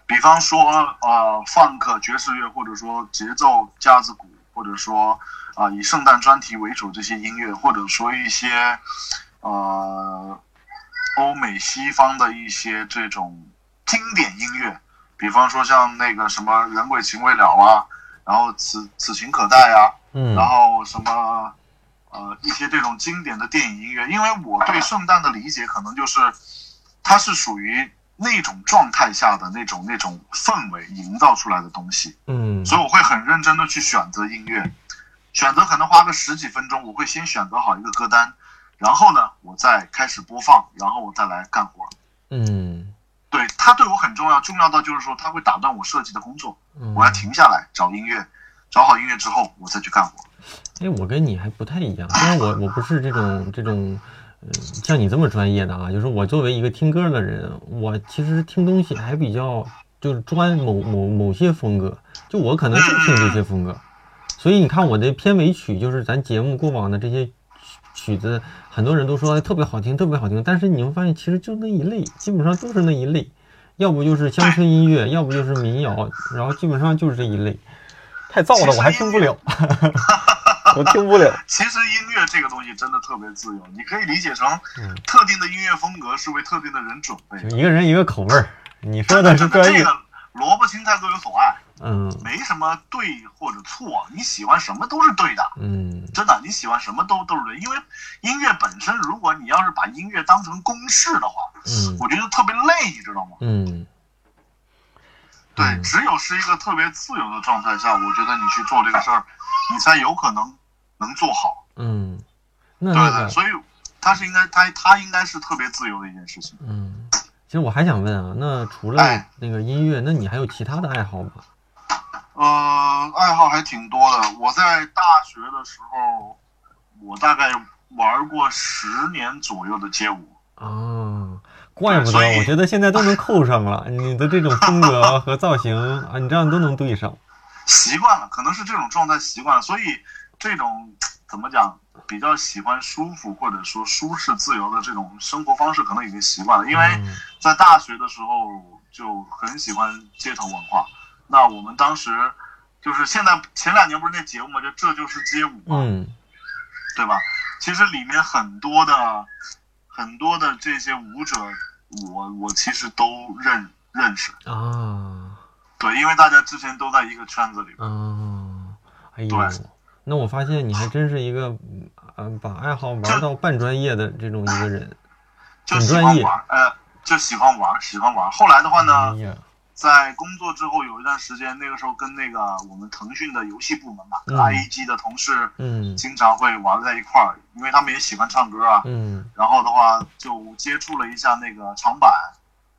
比方说呃，funk 爵士乐，或者说节奏架子鼓，或者说啊、呃以圣诞专题为主这些音乐，或者说一些呃欧美西方的一些这种经典音乐，比方说像那个什么人鬼情未了啊，然后此此情可待啊，嗯，然后什么呃一些这种经典的电影音乐，因为我对圣诞的理解可能就是它是属于那种状态下的那种那种氛围营造出来的东西，嗯。所以我会很认真的去选择音乐，选择可能花个十几分钟，我会先选择好一个歌单，然后呢我再开始播放，然后我再来干活。嗯对它对我很重要，重要到就是说它会打断我设计的工作，嗯，我要停下来找音乐，找好音乐之后我再去干活。哎，我跟你还不太一样，虽然我我不是这种这种，呃，像你这么专业的啊，就是我作为一个听歌的人，我其实听东西还比较就是专某某某些风格，就我可能就听这些风格，所以你看我的片尾曲，就是咱节目过往的这些曲曲子，很多人都说哎特别好听，特别好听，但是你会发现其实就那一类，基本上都是那一类，要不就是乡村音乐，要不就是民谣，然后基本上就是这一类，太燥了，我还听不了。我听不了。其实音乐这个东西真的特别自由，你可以理解成嗯特定的音乐风格是为特定的人准备的。就一个人一个口味儿。你说的是专业，这个萝卜青菜各有所爱，嗯没什么对或者错，你喜欢什么都是对的。嗯真的，你喜欢什么都都是对，因为音乐本身，如果你要是把音乐当成公式的话，嗯我觉得特别累，你知道吗？嗯，对，嗯只有是一个特别自由的状态下，我觉得你去做这个事儿，你才有可能能做好。嗯，那对对，所以它是应该，它它应该是特别自由的一件事情。嗯，其实我还想问啊，那除了哎那个音乐，那你还有其他的爱好吗？呃，爱好还挺多的。我在大学的时候，我大概玩过十年左右的街舞。啊，怪不得，我觉得现在都能扣上了，你的这种风格和造型啊，你这样都能对上。习惯了，可能是这种状态习惯了，所以这种怎么讲，比较喜欢舒服或者说舒适自由的这种生活方式，可能已经习惯了。因为嗯。在大学的时候就很喜欢街头文化，那我们当时就是现在前两年不是那节目嘛，就这就是街舞嘛，嗯。对吧？其实里面很多的很多的这些舞者，我我其实都认认识，啊。对，因为大家之前都在一个圈子里。啊，哎呦。对，那我发现你还真是一个嗯，把爱好玩到半专业的这种一个人。就喜欢玩，呃，就喜欢玩，喜欢玩。后来的话哎呢，呀，在工作之后有一段时间，那个时候跟那个我们腾讯的游戏部门嘛，跟 IEG 的同事，嗯经常会玩在一块儿，因为他们也喜欢唱歌啊。嗯然后的话就接触了一下那个长板，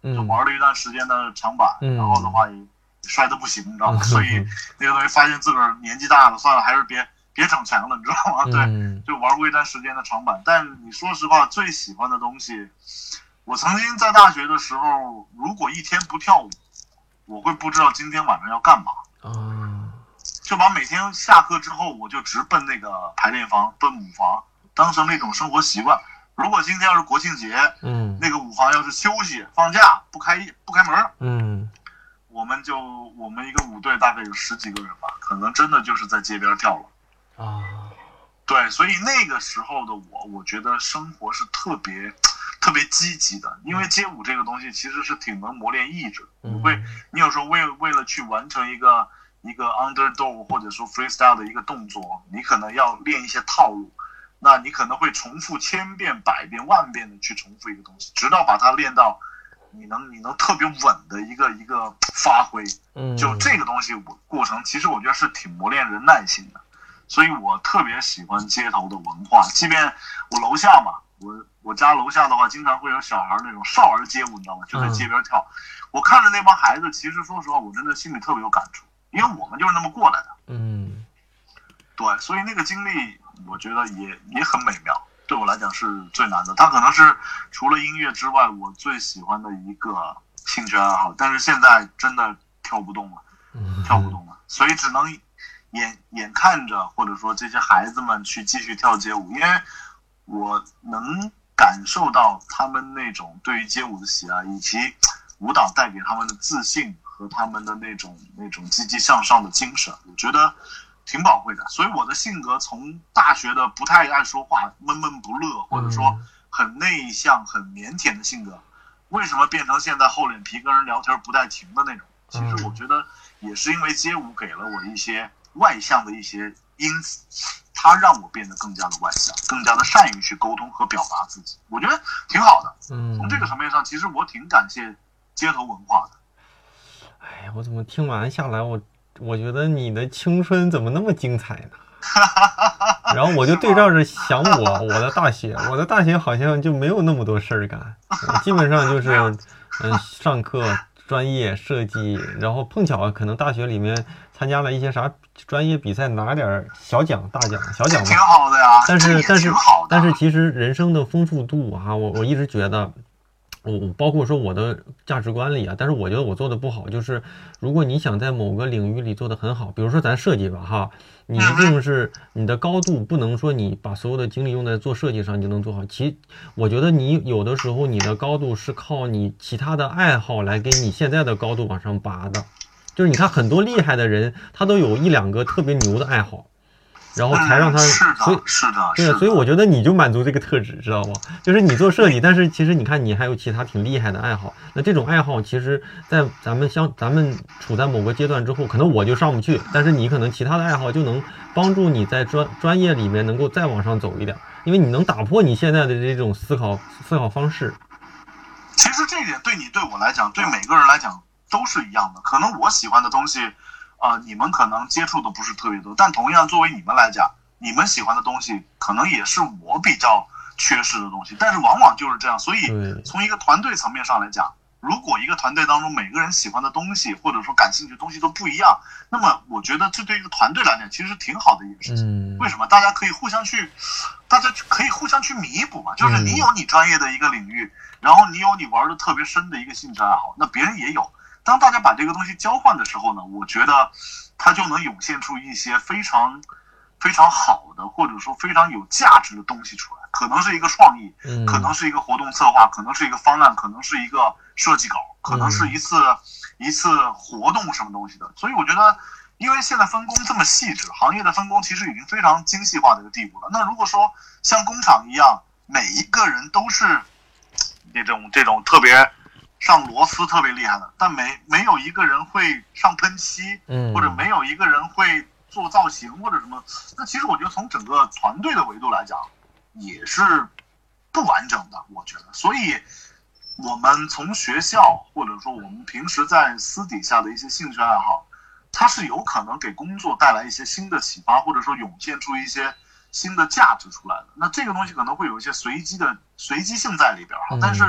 就嗯玩了一段时间的长板，嗯然后的话也摔得不行，你知道吗？嗯 所以那个东西发现自个儿年纪大了，算了，还是别别逞强了，你知道吗？对，嗯就玩过一段时间的长板。但你说实话，最喜欢的东西，我曾经在大学的时候，如果一天不跳舞，我会不知道今天晚上要干嘛。啊就把每天下课之后，我就直奔那个排练房、奔舞房，当成那种生活习惯。如果今天要是国庆节，嗯那个舞房要是休息、放假不开不开门，嗯我们就我们一个舞队大概有十几个人吧，可能真的就是在街边跳了。啊。对，所以那个时候的我，我觉得生活是特别特别积极的，因为街舞这个东西其实是挺能磨练意志的。你会，你有时候为为了去完成一个一个 underdog 或者说 freestyle 的一个动作，你可能要练一些套路，那你可能会重复千遍、百遍、万遍的去重复一个东西，直到把它练到你能你能特别稳的一个一个发挥。嗯。就这个东西，我过程其实我觉得是挺磨练人耐心的，所以我特别喜欢街头的文化。即便我楼下嘛，我我家楼下的话，经常会有小孩儿那种少儿街舞，你知道吗？就在街边跳。我看着那帮孩子，其实说实话，我真的心里特别有感触，因为我们就是那么过来的。嗯对，所以那个经历，我觉得也也很美妙。对我来讲是最难的，它可能是除了音乐之外，我最喜欢的一个兴趣爱好。但是现在真的跳不动了。嗯跳不动了，所以只能眼眼看着，或者说这些孩子们去继续跳街舞，因为我能感受到他们那种对于街舞的喜爱，以及舞蹈带给他们的自信和他们的那种那种积极向上的精神，我觉得挺宝贵的。所以我的性格从大学的不太爱说话、闷闷不乐，或者说很内向、很腼腆的性格，为什么变成现在厚脸皮跟人聊天不带停的那种？其实我觉得也是因为街舞给了我一些外向的一些因子，它让我变得更加的外向，更加的善于去沟通和表达自己。我觉得挺好的。嗯从这个层面上，其实我挺感谢街头文化的。哎呀，我怎么听完下来，我我觉得你的青春怎么那么精彩呢？然后我就对照着想我我的大学，我的大学好像就没有那么多事儿干，我基本上就是 嗯上课、专业设计，然后碰巧可能大学里面参加了一些啥专业比赛，拿点儿小奖、大奖、小奖吧挺。好的呀，但是但是。但是其实人生的丰富度啊，我我一直觉得，我我包括说我的价值观里啊，但是我觉得我做的不好，就是如果你想在某个领域里做的很好，比如说咱设计吧哈，你一定是你的高度不能说你把所有的精力用在做设计上你就能做好，其我觉得你有的时候你的高度是靠你其他的爱好来给你现在的高度往上拔的，就是你看很多厉害的人，他都有一两个特别牛的爱好。然后才让他，所以，是的，对所以我觉得你就满足这个特质，知道吗？就是你做设计，但是其实你看你还有其他挺厉害的爱好。那这种爱好，其实，在咱们相咱们处在某个阶段之后，可能我就上不去，但是你可能其他的爱好就能帮助你在专专业里面能够再往上走一点，因为你能打破你现在的这种思考思考方式。其实这一点对你对我来讲，对每个人来讲都是一样的。可能我喜欢的东西，啊，你们可能接触的不是特别多，但同样作为你们来讲，你们喜欢的东西，可能也是我比较缺失的东西。但是往往就是这样，所以从一个团队层面上来讲，如果一个团队当中每个人喜欢的东西或者说感兴趣的东西都不一样，那么我觉得这对一个团队来讲其实挺好的一件事情。嗯为什么？大家可以互相去，大家可以互相去弥补嘛。就是你有你专业的一个领域，然后你有你玩的特别深的一个兴趣爱好，那别人也有。当大家把这个东西交换的时候呢，我觉得它就能涌现出一些非常非常好的，或者说非常有价值的东西出来。可能是一个创意，嗯，可能是一个活动策划，可能是一个方案，可能是一个设计稿，可能是一次、一次活动什么东西的。所以我觉得，因为现在分工这么细致，行业的分工其实已经非常精细化的一个地步了。那如果说像工厂一样，每一个人都是那种这种特别上螺丝特别厉害的，但没没有一个人会上喷漆，嗯或者没有一个人会做造型或者什么，那其实我觉得从整个团队的维度来讲，也是不完整的。我觉得，所以我们从学校或者说我们平时在私底下的一些兴趣爱好，它是有可能给工作带来一些新的启发，或者说涌现出一些新的价值出来的。那这个东西可能会有一些随机的随机性在里边哈，但是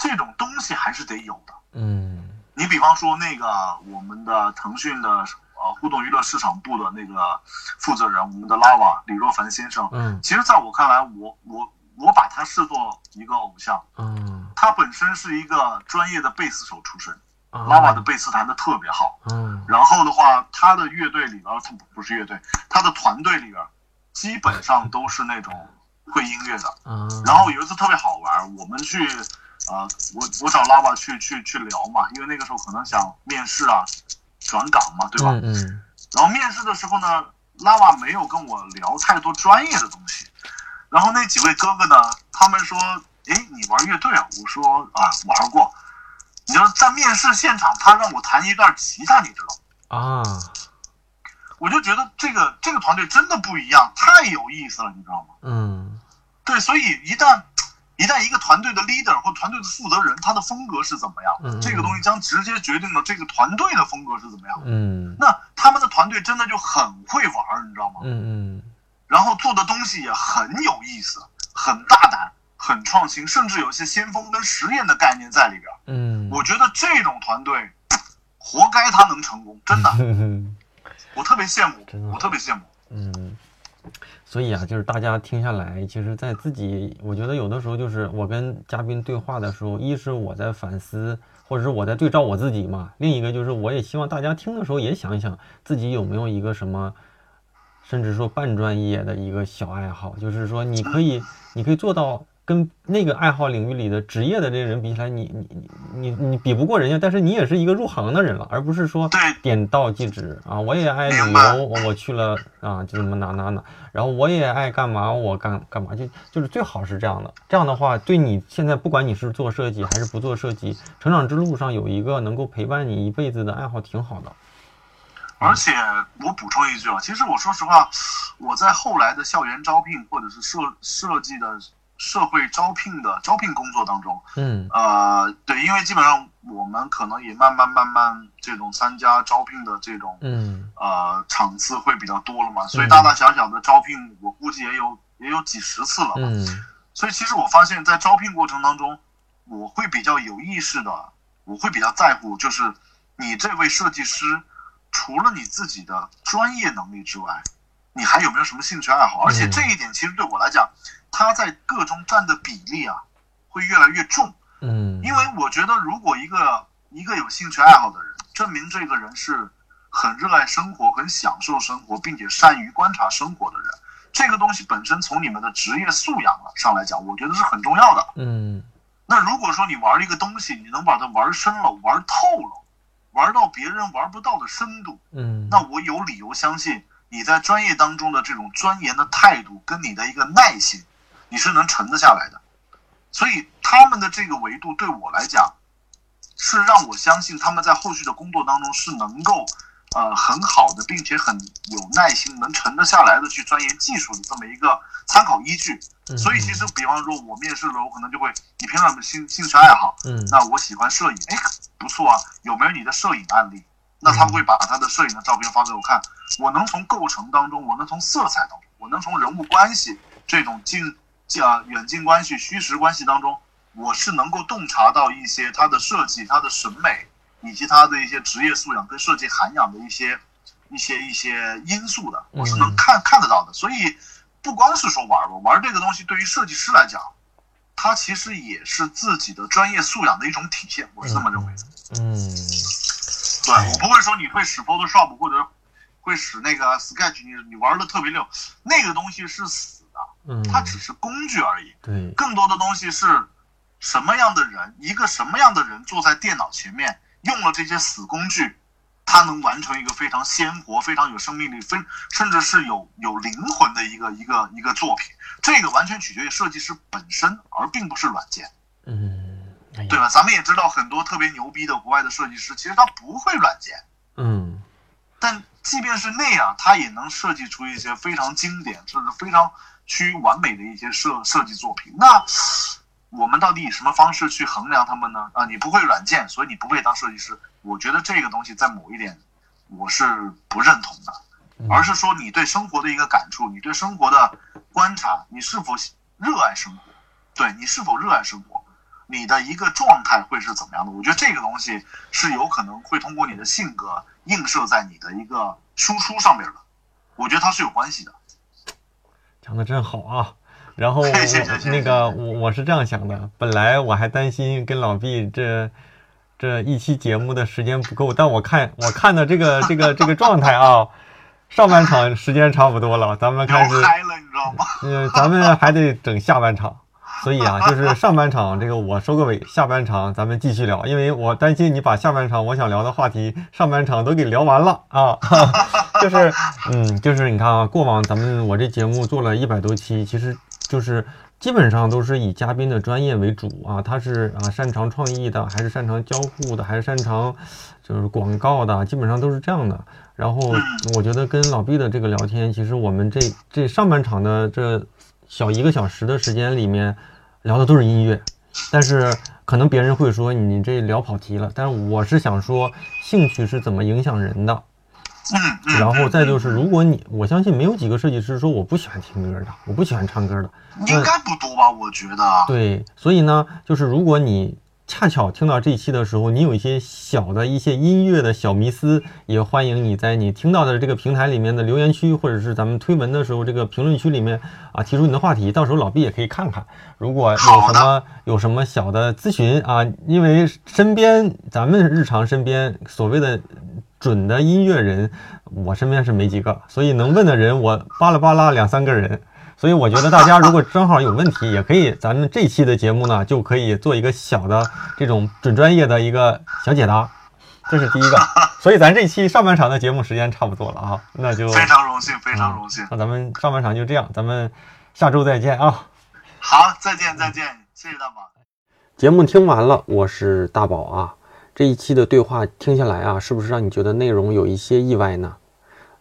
这种东西还是得有的。嗯，你比方说那个我们的腾讯的呃互动娱乐市场部的那个负责人，我们的 Lava 李若凡先生，嗯其实在我看来，我我我把他视作一个偶像。嗯他本身是一个专业的贝斯手出身啊，Lava 的贝斯弹得特别好。嗯然后的话，他的乐队里边，他不不是乐队，他的团队里边，基本上都是那种会音乐的。嗯，然后有一次特别好玩，我们去，呃，我我找 Lava 去去去聊嘛，因为那个时候可能想面试啊，转岗嘛，对吧？嗯嗯然后面试的时候呢，拉瓦没有跟我聊太多专业的东西。然后那几位哥哥呢，他们说：“哎，你玩乐队啊？”我说：“啊，玩过。”你知道，在面试现场，他让我弹一段吉他，你知道？啊，我就觉得这个这个团队真的不一样，太有意思了，你知道吗？嗯对，所以一旦一旦一个团队的 leader 或团队的负责人，他的风格是怎么样，嗯这个东西将直接决定了这个团队的风格是怎么样。嗯那他们的团队真的就很会玩儿，你知道吗？嗯嗯然后做的东西也很有意思，很大胆，很创新，甚至有一些先锋跟实验的概念在里边。嗯，我觉得这种团队，活该他能成功，真的，嗯 我特别羡慕，我特别羡慕。嗯，所以啊，就是大家听下来，其实，在自己，我觉得有的时候就是我跟嘉宾对话的时候，一是我在反思，或者是我在对照我自己嘛；另一个就是我也希望大家听的时候也想一想自己有没有一个什么，甚至说半专业的一个小爱好，就是说你可以，你可以做到。跟那个爱好领域里的职业的这些人比起来，你你你你你比不过人家，但是你也是一个入行的人了，而不是说对点到即止啊！我也爱旅游，我我去了啊，就这么哪哪哪，然后我也爱干嘛，我干干嘛，就就是最好是这样的。这样的话，对你现在不管你是做设计还是不做设计，成长之路上有一个能够陪伴你一辈子的爱好，挺好的。而且我补充一句啊，其实我说实话，我在后来的校园招聘或者是设设计的社会招聘的招聘工作当中，嗯。呃，对，因为基本上我们可能也慢慢慢慢这种参加招聘的这种嗯。呃场次会比较多了嘛，所以大大小小的招聘，我估计也有也有几十次了嘛。嗯。所以其实我发现，在招聘过程当中，我会比较有意识的，我会比较在乎，就是你这位设计师，除了你自己的专业能力之外，你还有没有什么兴趣爱好？而且这一点其实对我来讲，他在个中占的比例啊，会越来越重。嗯，因为我觉得，如果一个一个有兴趣爱好的人，证明这个人是很热爱生活、很享受生活，并且善于观察生活的人。这个东西本身从你们的职业素养上来讲，我觉得是很重要的。嗯那如果说你玩一个东西，你能把它玩深了、玩透了，玩到别人玩不到的深度，嗯，那我有理由相信你在专业当中的这种钻研的态度跟你的一个耐心，你是能沉得下来的。所以他们的这个维度对我来讲，是让我相信他们在后续的工作当中是能够呃很好的，并且很有耐心，能沉得下来的去钻研技术的这么一个参考依据。嗯所以其实，比方说我面试了，我可能就会，你平常有没有兴兴趣爱好？嗯那我喜欢摄影，哎，不错啊，有没有你的摄影案例？那他们会把他的摄影的照片发给我看，我能从构成当中，我能从色彩当中，我能从人物关系这种近啊远近关系、虚实关系当中，我是能够洞察到一些他的设计、他的审美以及他的一些职业素养跟设计涵养的一些一些一些因素的，我是能看看得到的。所以不光是说玩玩玩这个东西，对于设计师来讲，它其实也是自己的专业素养的一种体现，我是这么认为的。嗯对。我不会说你会使 Photoshop 或者会使那个 Sketch，你你玩的特别溜，那个东西是死的，嗯，它只是工具而已。对，更多的东西是什么样的人，一个什么样的人坐在电脑前面，用了这些死工具，他能完成一个非常鲜活、非常有生命力、非甚至是有有灵魂的一个一个一个作品。这个完全取决于设计师本身，而并不是软件，嗯，对吧？咱们也知道很多特别牛逼的国外的设计师，其实他不会软件。嗯但即便是那样，他也能设计出一些非常经典，甚至非常趋于完美的一些设设计作品。那我们到底以什么方式去衡量他们呢？啊，你不会软件，所以你不配当设计师。我觉得这个东西在某一点我是不认同的，而是说你对生活的一个感触，你对生活的观察，你是否热爱生活？对你是否热爱生活？你的一个状态会是怎么样的？我觉得这个东西是有可能会通过你的性格映射在你的一个输出上面的。我觉得它是有关系的。讲的真好啊！然后 那个我我是这样想的，本来我还担心跟老毕这这一期节目的时间不够，但我看我看的这个这个这个状态啊，上半场时间差不多了，咱们开始聊嗨了，你知道吗？嗯，咱们还得整下半场，所以啊，就是上半场这个我收个尾，下半场咱们继续聊，因为我担心你把下半场我想聊的话题上半场都给聊完了啊，就是嗯，就是你看啊，过往咱们我这节目做了一百多期，其实就是基本上都是以嘉宾的专业为主啊，他是啊擅长创意的，还是擅长交互的，还是擅长就是广告的，基本上都是这样的。然后我觉得跟老毕的这个聊天，其实我们这这上半场的这小一个小时的时间里面聊的都是音乐，但是可能别人会说你这聊跑题了，但是我是想说兴趣是怎么影响人的。嗯嗯。然后再就是，如果你我相信没有几个设计师说我不喜欢听歌的，我不喜欢唱歌的，应该不多吧？我觉得。对，所以呢，就是如果你恰巧听到这一期的时候，你有一些小的一些音乐的小迷思，也欢迎你在你听到的这个平台里面的留言区，或者是咱们推文的时候这个评论区里面啊，提出你的话题，到时候老毕也可以看看。如果有什么有什么小的咨询啊，因为身边咱们日常身边所谓的准的音乐人，我身边是没几个，所以能问的人我巴拉巴拉两三个人。所以我觉得大家如果正好有问题，也可以咱们这期的节目呢，就可以做一个小的这种准专业的一个小解答，这是第一个。所以咱这期上半场的节目时间差不多了啊，那就非常荣幸，非常荣幸。那咱们上半场就这样，咱们下周再见啊。好，再见再见，谢谢大宝。节目听完了，我是大宝啊。这一期的对话听下来啊，是不是让你觉得内容有一些意外呢？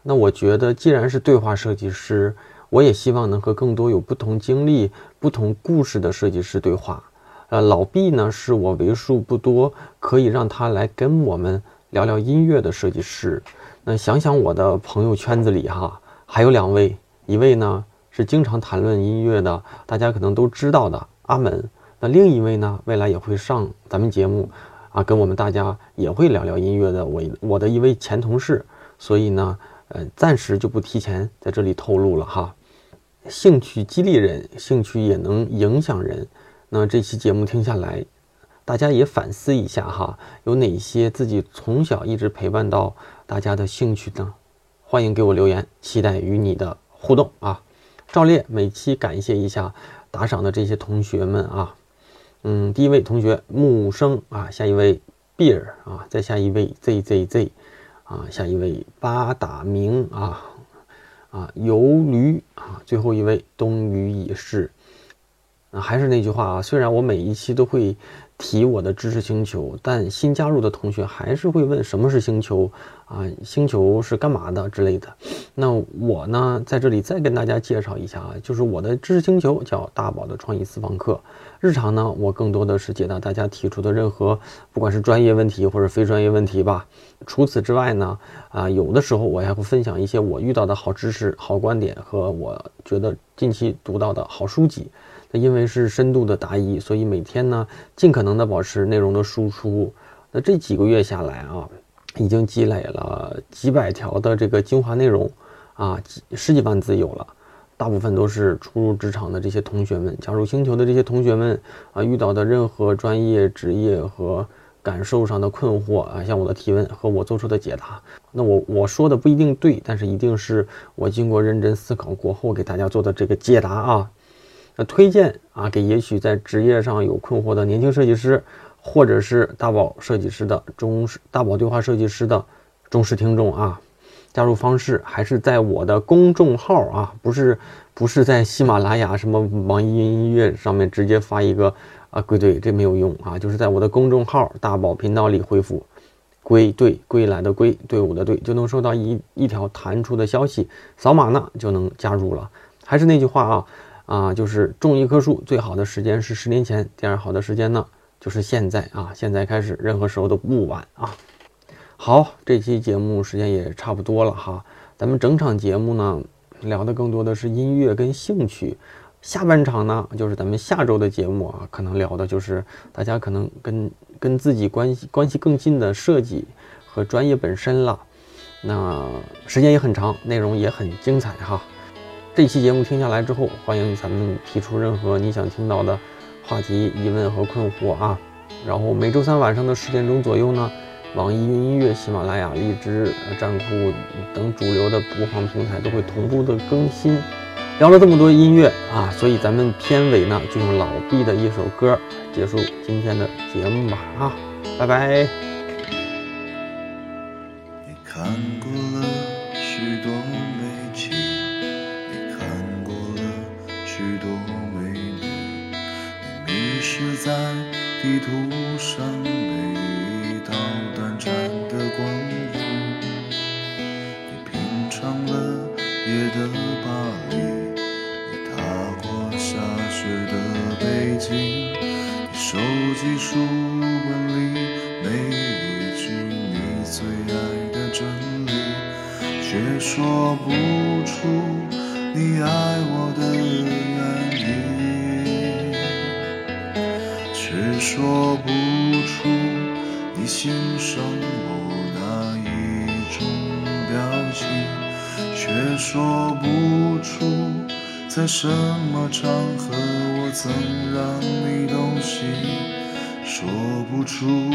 那我觉得，既然是对话设计师。我也希望能和更多有不同经历、不同故事的设计师对话。呃，老毕呢，是我为数不多可以让他来跟我们聊聊音乐的设计师。那想想我的朋友圈子里哈，还有两位，一位呢是经常谈论音乐的，大家可能都知道的阿门。那另一位呢，未来也会上咱们节目啊，跟我们大家也会聊聊音乐的。我我的一位前同事，所以呢，呃，暂时就不提前在这里透露了哈。兴趣激励人，兴趣也能影响人。那这期节目听下来，大家也反思一下哈，有哪些自己从小一直陪伴到大家的兴趣呢？欢迎给我留言，期待与你的互动啊！照例每期感谢一下打赏的这些同学们啊。嗯，第一位同学木生啊，下一位 beer 啊，再下一位 zzz 啊，下一位八打明啊。啊，游驴啊，最后一位东隅已逝。啊，还是那句话啊，虽然我每一期都会提我的知识星球，但新加入的同学还是会问什么是星球啊，星球是干嘛的之类的。那我呢，在这里再跟大家介绍一下啊，就是我的知识星球叫大宝的创意私房课。日常呢，我更多的是解答大家提出的任何，不管是专业问题或者非专业问题吧。除此之外呢，啊，有的时候我还会分享一些我遇到的好知识、好观点和我觉得近期读到的好书籍。那因为是深度的答疑，所以每天呢，尽可能的保持内容的输出。那这几个月下来啊，已经积累了几百条的这个精华内容，啊，几十几万字有了。大部分都是初入职场的这些同学们，加入星球的这些同学们啊，遇到的任何专业、职业和感受上的困惑啊，向我的提问和我做出的解答。那我我说的不一定对，但是一定是我经过认真思考过后给大家做的这个解答啊。推荐啊，给也许在职业上有困惑的年轻设计师，或者是大宝设计师的忠实大宝对话设计师的忠实听众啊。加入方式还是在我的公众号啊，不是不是在喜马拉雅什么网易云音乐上面直接发一个啊归队，这没有用啊，就是在我的公众号大宝频道里回复归队归来的归队伍的队，就能收到一一条弹出的消息，扫码呢就能加入了。还是那句话啊。啊，就是种一棵树最好的时间是十年前，第二好的时间呢就是现在啊，现在开始，任何时候都不晚啊。好，这期节目时间也差不多了哈，咱们整场节目呢聊的更多的是音乐跟兴趣，下半场呢就是咱们下周的节目啊，可能聊的就是大家可能跟跟自己关系关系更近的设计和专业本身了。那时间也很长，内容也很精彩哈。这期节目听下来之后，欢迎咱们提出任何你想听到的话题、疑问和困惑啊。然后每周三晚上的十点钟左右呢，网易云音乐、喜马拉雅、荔枝、站酷等主流的播放平台都会同步的更新。聊了这么多音乐啊，所以咱们片尾呢就用老毕的一首歌结束今天的节目吧啊，拜拜。看地图上每一道短暂的光影，你品尝了夜的巴黎，你踏过下雪的北京，你收集书本里每一句你最爱的。真理，却说不出你爱我的说不出你欣赏我哪一种表情，却说不出在什么场合我曾让你动心，说不出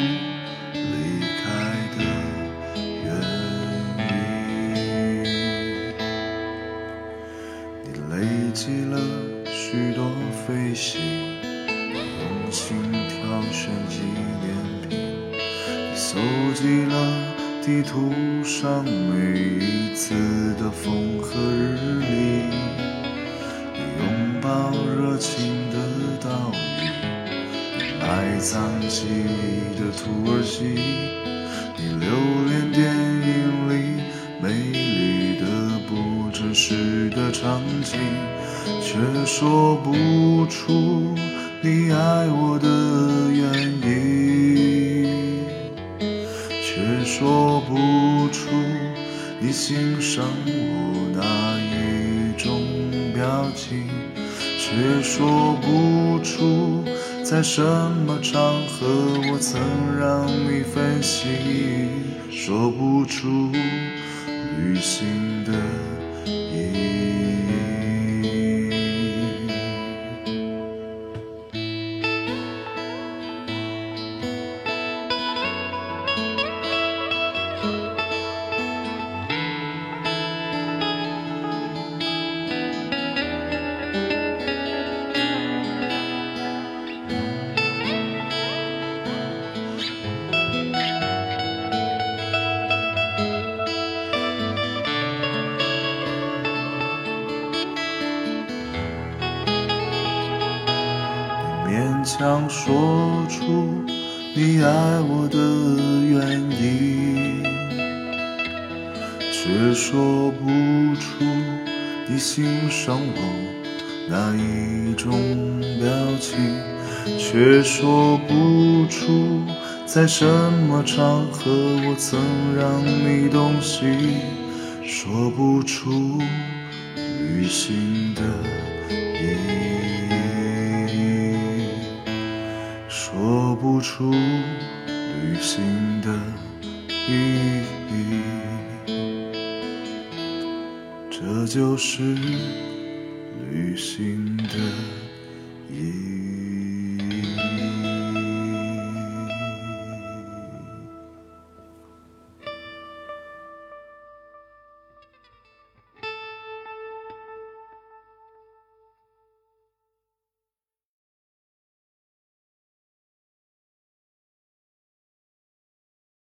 却说不出你欣赏我哪一种表情，却说不出在什么场合我曾让你分心，说不出旅行的什么场合我曾让你动心，说不出旅行